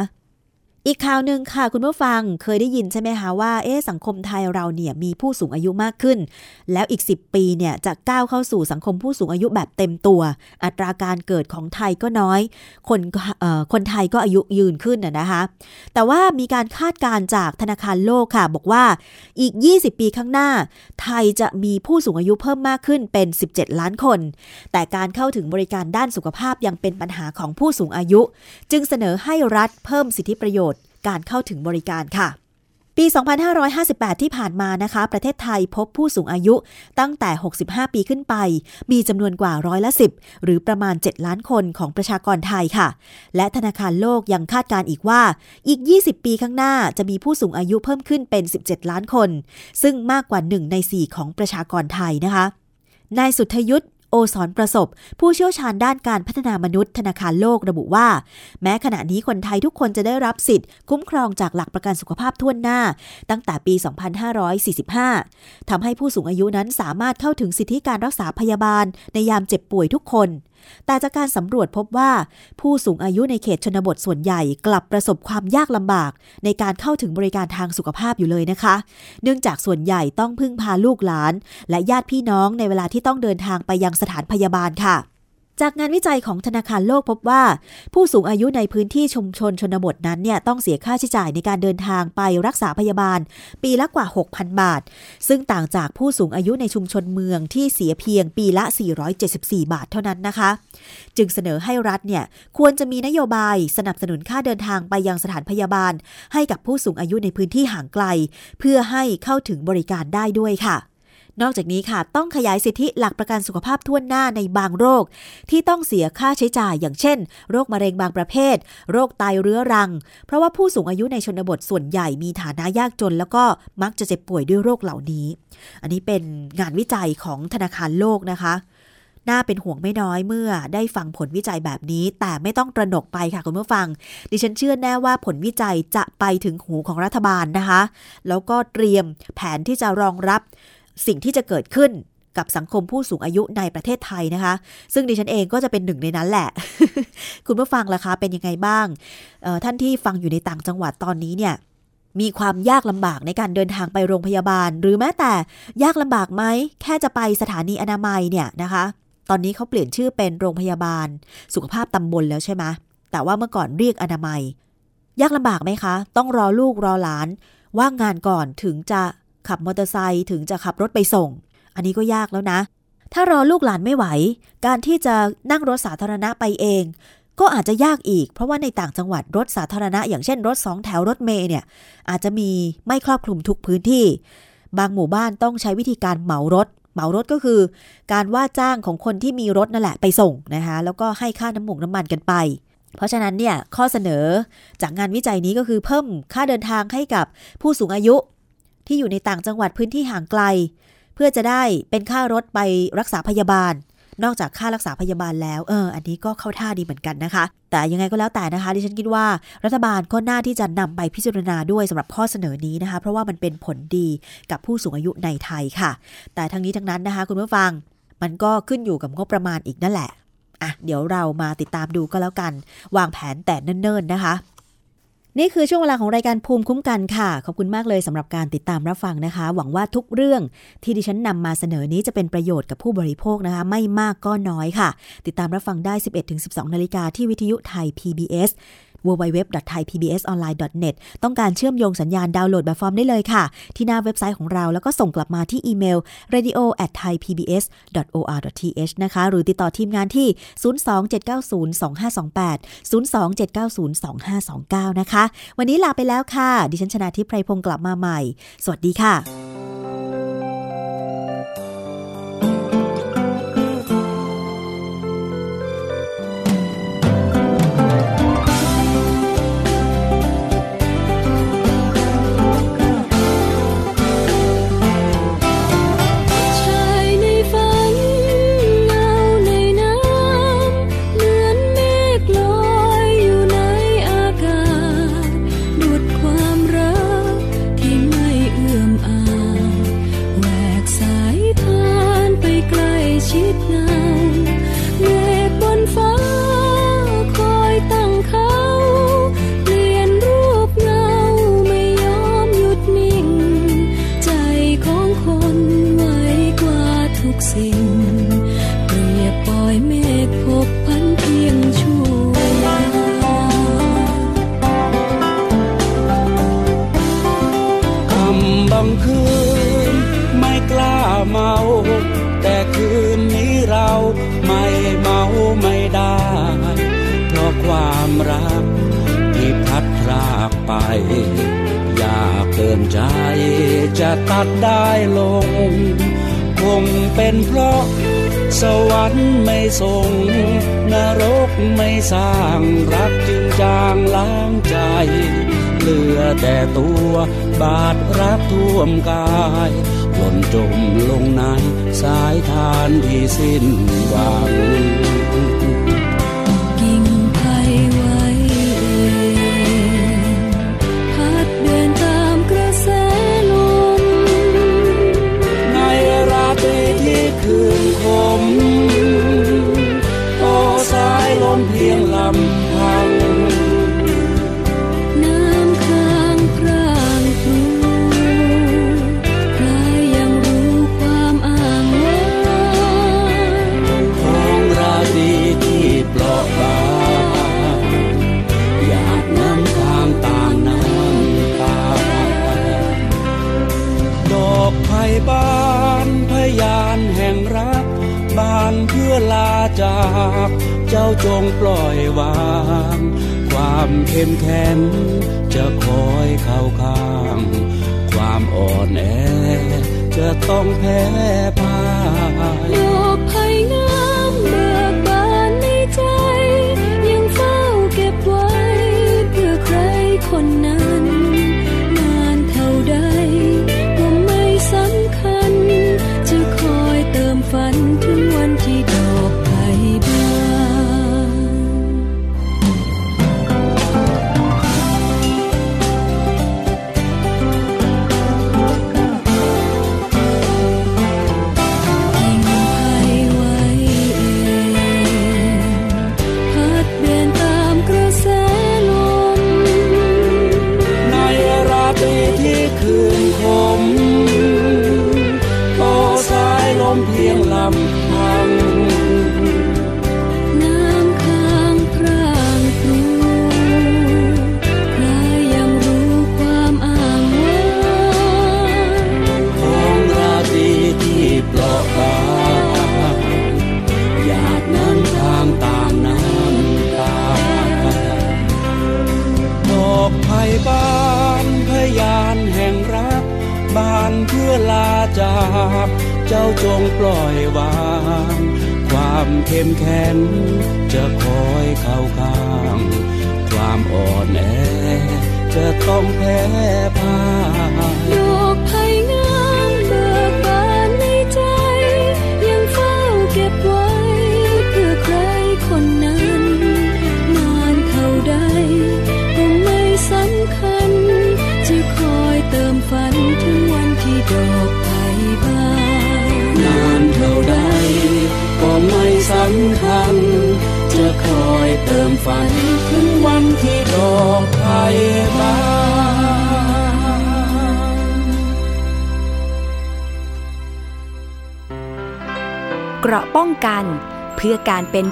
อีกข่าวหนึ่งค่ะคุณผู้ฟังเคยได้ยินใช่ไหมคะว่าเอ๊สังคมไทยเราเนี่ยมีผู้สูงอายุมากขึ้น แล้วอีก 10 ปีเนี่ยจะก้าวเข้าสู่สังคมผู้สูงอายุแบบเต็มตัว อัตราการเกิดของไทยก็น้อย คนเอ่อคนไทยก็อายุยืนขึ้นนะนะคะ แต่ว่ามีการคาดการณ์จากธนาคารโลกค่ะ บอกว่าอีก 20 ปีข้างหน้า ไทยจะมีผู้สูงอายุเพิ่มมากขึ้นเป็น 17 ล้านคน แต่การเข้าถึงบริการด้านสุขภาพยังเป็นปัญหาของผู้สูงอายุ จึงเสนอให้รัฐเพิ่มสิทธิประโยชน์ การเข้าถึงบริการค่ะ ปี 2558 ที่ผ่านมานะคะ ประเทศไทยพบผู้สูงอายุตั้งแต่ 65 ปีขึ้นไป มีจำนวนกว่าร้อยละ 10 หรือประมาณ 7 ล้านคนของประชากรไทยค่ะ และธนาคารโลกยังคาดการอีกว่า อีก 20 ปีข้างหน้าจะมีผู้สูงอายุเพิ่มขึ้นเป็น 17 ล้านคน ซึ่งมากกว่า 1 ใน 4 ของประชากรไทยนะคะนายสุทธยุทธ อสอนประสบ ผู้เชี่ยวชาญด้านการพัฒนามนุษย์ธนาคารโลกระบุว่า แม้ขณะนี้คนไทยทุกคนจะได้รับสิทธิ์ คุ้มครองจากหลักประกันสุขภาพทั่วหน้า ตั้งแต่ปี 2545ทำให้ผู้สูงอายุนั้นสามารถเข้าถึงสิทธิการรักษาพยาบาล ในยามเจ็บป่วยทุกคน แต่จากการสำรวจพบว่า ผู้สูงอายุในเขตชนบทส่วนใหญ่กลับประสบความยากลำบาก ในการเข้าถึงบริการทางสุขภาพอยู่เลยนะคะ เนื่องจากส่วนใหญ่ต้องพึ่งพาลูกหลาน และญาติพี่น้องในเวลาที่ต้องเดินทางไปยังสถานพยาบาลค่ะ จากงานวิจัยของธนาคารโลกพบว่า ผู้สูงอายุในพื้นที่ชุมชนชนบทนั้นเนี่ยต้องเสียค่าใช้จ่ายในการเดินทางไปรักษาพยาบาล ปีละกว่า 6,000 บาท ซึ่งต่างจากผู้สูงอายุในชุมชนเมืองที่เสียเพียงปีละ 474 บาทเท่านั้นนะคะ จึงเสนอให้รัฐเนี่ยควรจะมีนโยบายสนับสนุนค่าเดินทางไปยังสถานพยาบาล ให้กับผู้สูงอายุในพื้นที่ห่างไกล เพื่อให้เข้าถึงบริการได้ด้วยค่ะ นอกจากนี้ค่ะต้องขยายสิทธิหลักประกันสุขภาพทั่วหน้าในบางโรค ที่ต้องเสียค่าใช้จ่ายอย่างเช่น โรคมะเร็งบางประเภท โรคไตเรื้อรัง เพราะว่าผู้สูงอายุในชนบทส่วนใหญ่มีฐานะยากจน แล้วก็มักจะเจ็บป่วยด้วยโรคเหล่านี้ อันนี้เป็นงานวิจัยของธนาคารโลกนะคะน่าเป็นห่วงไม่น้อยเมื่อได้ฟังผลวิจัยแบบนี้ แต่ไม่ต้องตระหนกไปค่ะคุณผู้ฟัง ดิฉันเชื่อแน่ว่าผลวิจัยจะไปถึงหูของรัฐบาลนะคะ แล้วก็เตรียมแผนที่จะรองรับ สิ่งที่จะเกิดขึ้นกับสังคมผู้สูงอายุในประเทศไทยนะคะ ซึ่งดิฉันเองก็จะเป็นหนึ่งในนั้นแหละ คุณผู้ฟังล่ะคะเป็นยังไงบ้าง ท่านที่ฟังอยู่ในต่างจังหวัดตอนนี้เนี่ย มีความยากลำบากในการเดินทางไปโรงพยาบาล หรือแม้แต่ยากลำบากไหม แค่จะไปสถานีอนามัยเนี่ยนะคะ ตอนนี้เขาเปลี่ยนชื่อเป็นโรงพยาบาล สุขภาพตำบลแล้วใช่ไหมแต่ว่าเมื่อก่อนเรียกอนามัย ยากลำบากไหมคะ ต้องรอลูกรอหลาน ว่างงานก่อนถึงจะ ขับมอเตอร์ไซค์ถึงจะขับรถไปส่ง อันนี้ก็ยากแล้วนะ ถ้ารอลูกหลานไม่ไหว การที่จะนั่งรถสาธารณะไปเอง ก็อาจจะยากอีก เพราะว่าในต่างจังหวัดรถสาธารณะ อย่างเช่นรถสองแถวรถเมล์เนี่ยอาจจะมีไม่ครอบคลุมทุกพื้นที่ บางหมู่บ้านต้องใช้วิธีการเหมารถเหมารถก็คือ การว่าจ้างของคนที่มีรถนั่นแหละไปส่งนะคะแล้วก็ให้ค่าน้ำมูกน้ำมันกันไป เพราะฉะนั้นเนี่ยข้อเสนอจากงานวิจัยนี้ก็คือเพิ่มค่าเดินทางให้กับผู้สูงอายุ ที่อยู่ในต่างจังหวัดพื้นที่ห่างไกล เพื่อจะได้เป็นค่ารถไปรักษาพยาบาล นอกจากค่ารักษาพยาบาลแล้วเอออันนี้ก็เข้าท่าดีเหมือนกันนะคะ แต่ยังไงก็แล้วแต่นะคะดิฉันคิดว่ารัฐบาลก็น่าที่จะนำไปพิจารณาด้วยสำหรับข้อเสนอนี้นะคะ เพราะว่ามันเป็นผลดีกับผู้สูงอายุในไทยค่ะ แต่ทั้งนี้ทั้งนั้นนะคะ คุณผู้ฟังมันก็ขึ้นอยู่กับงบประมาณอีกนั่นแหละอะเดี๋ยวเรามาติดตามดูก็แล้วกัน วางแผนแต่เนิ่นๆนะคะ นี่คือช่วงเวลาของรายการภูมิคุ้มกันค่ะ ขอบคุณมากเลยสำหรับการติดตามรับฟังนะคะ หวังว่าทุกเรื่องที่ดิฉันนำมาเสนอนี้จะเป็นประโยชน์กับผู้บริโภคนะคะ ไม่มากก็น้อยค่ะ ติดตามรับฟังได้ 11-12 นาฬิกาที่วิทยุไทย PBS www.thaipbsonline.net ต้องการเชื่อมโยงสัญญาณดาวน์โหลดแบบฟอร์มได้เลยค่ะ ที่หน้าเว็บไซต์ของเราแล้วก็ส่งกลับมาที่อีเมล radio@thaipbs.or.th นะคะ หรือติดต่อทีมงานที่ 027902528 027902529 นะคะ วันนี้ลาไปแล้วค่ะ ดิฉันชนะทิพไพรพงศ์กลับมาใหม่ สวัสดีค่ะ สิ่ง เปรียบปล่อยเมฆพบพันเพียงชั่วคำบางคืนไม่กล้าเมา แต่คืนนี้เราไม่เมาไม่ได้ เพราะความรักที่พัดพรากไปอยากเกินใจจะตัดได้ลง งเป็นเพราะ สวรรค์ไม่ส่งนรกไม่สร้างรักจึงจางล้างใจเหลือแต่ตัวบาดรักท่วมกายหล่นจมลงในสายทานที่สิ้นหวังกิ่งากเจ้าจงปล่อยวาง ความเข้มแข็งจะคอยเข้าข้าง ความอ่อนแอจะต้องแพ้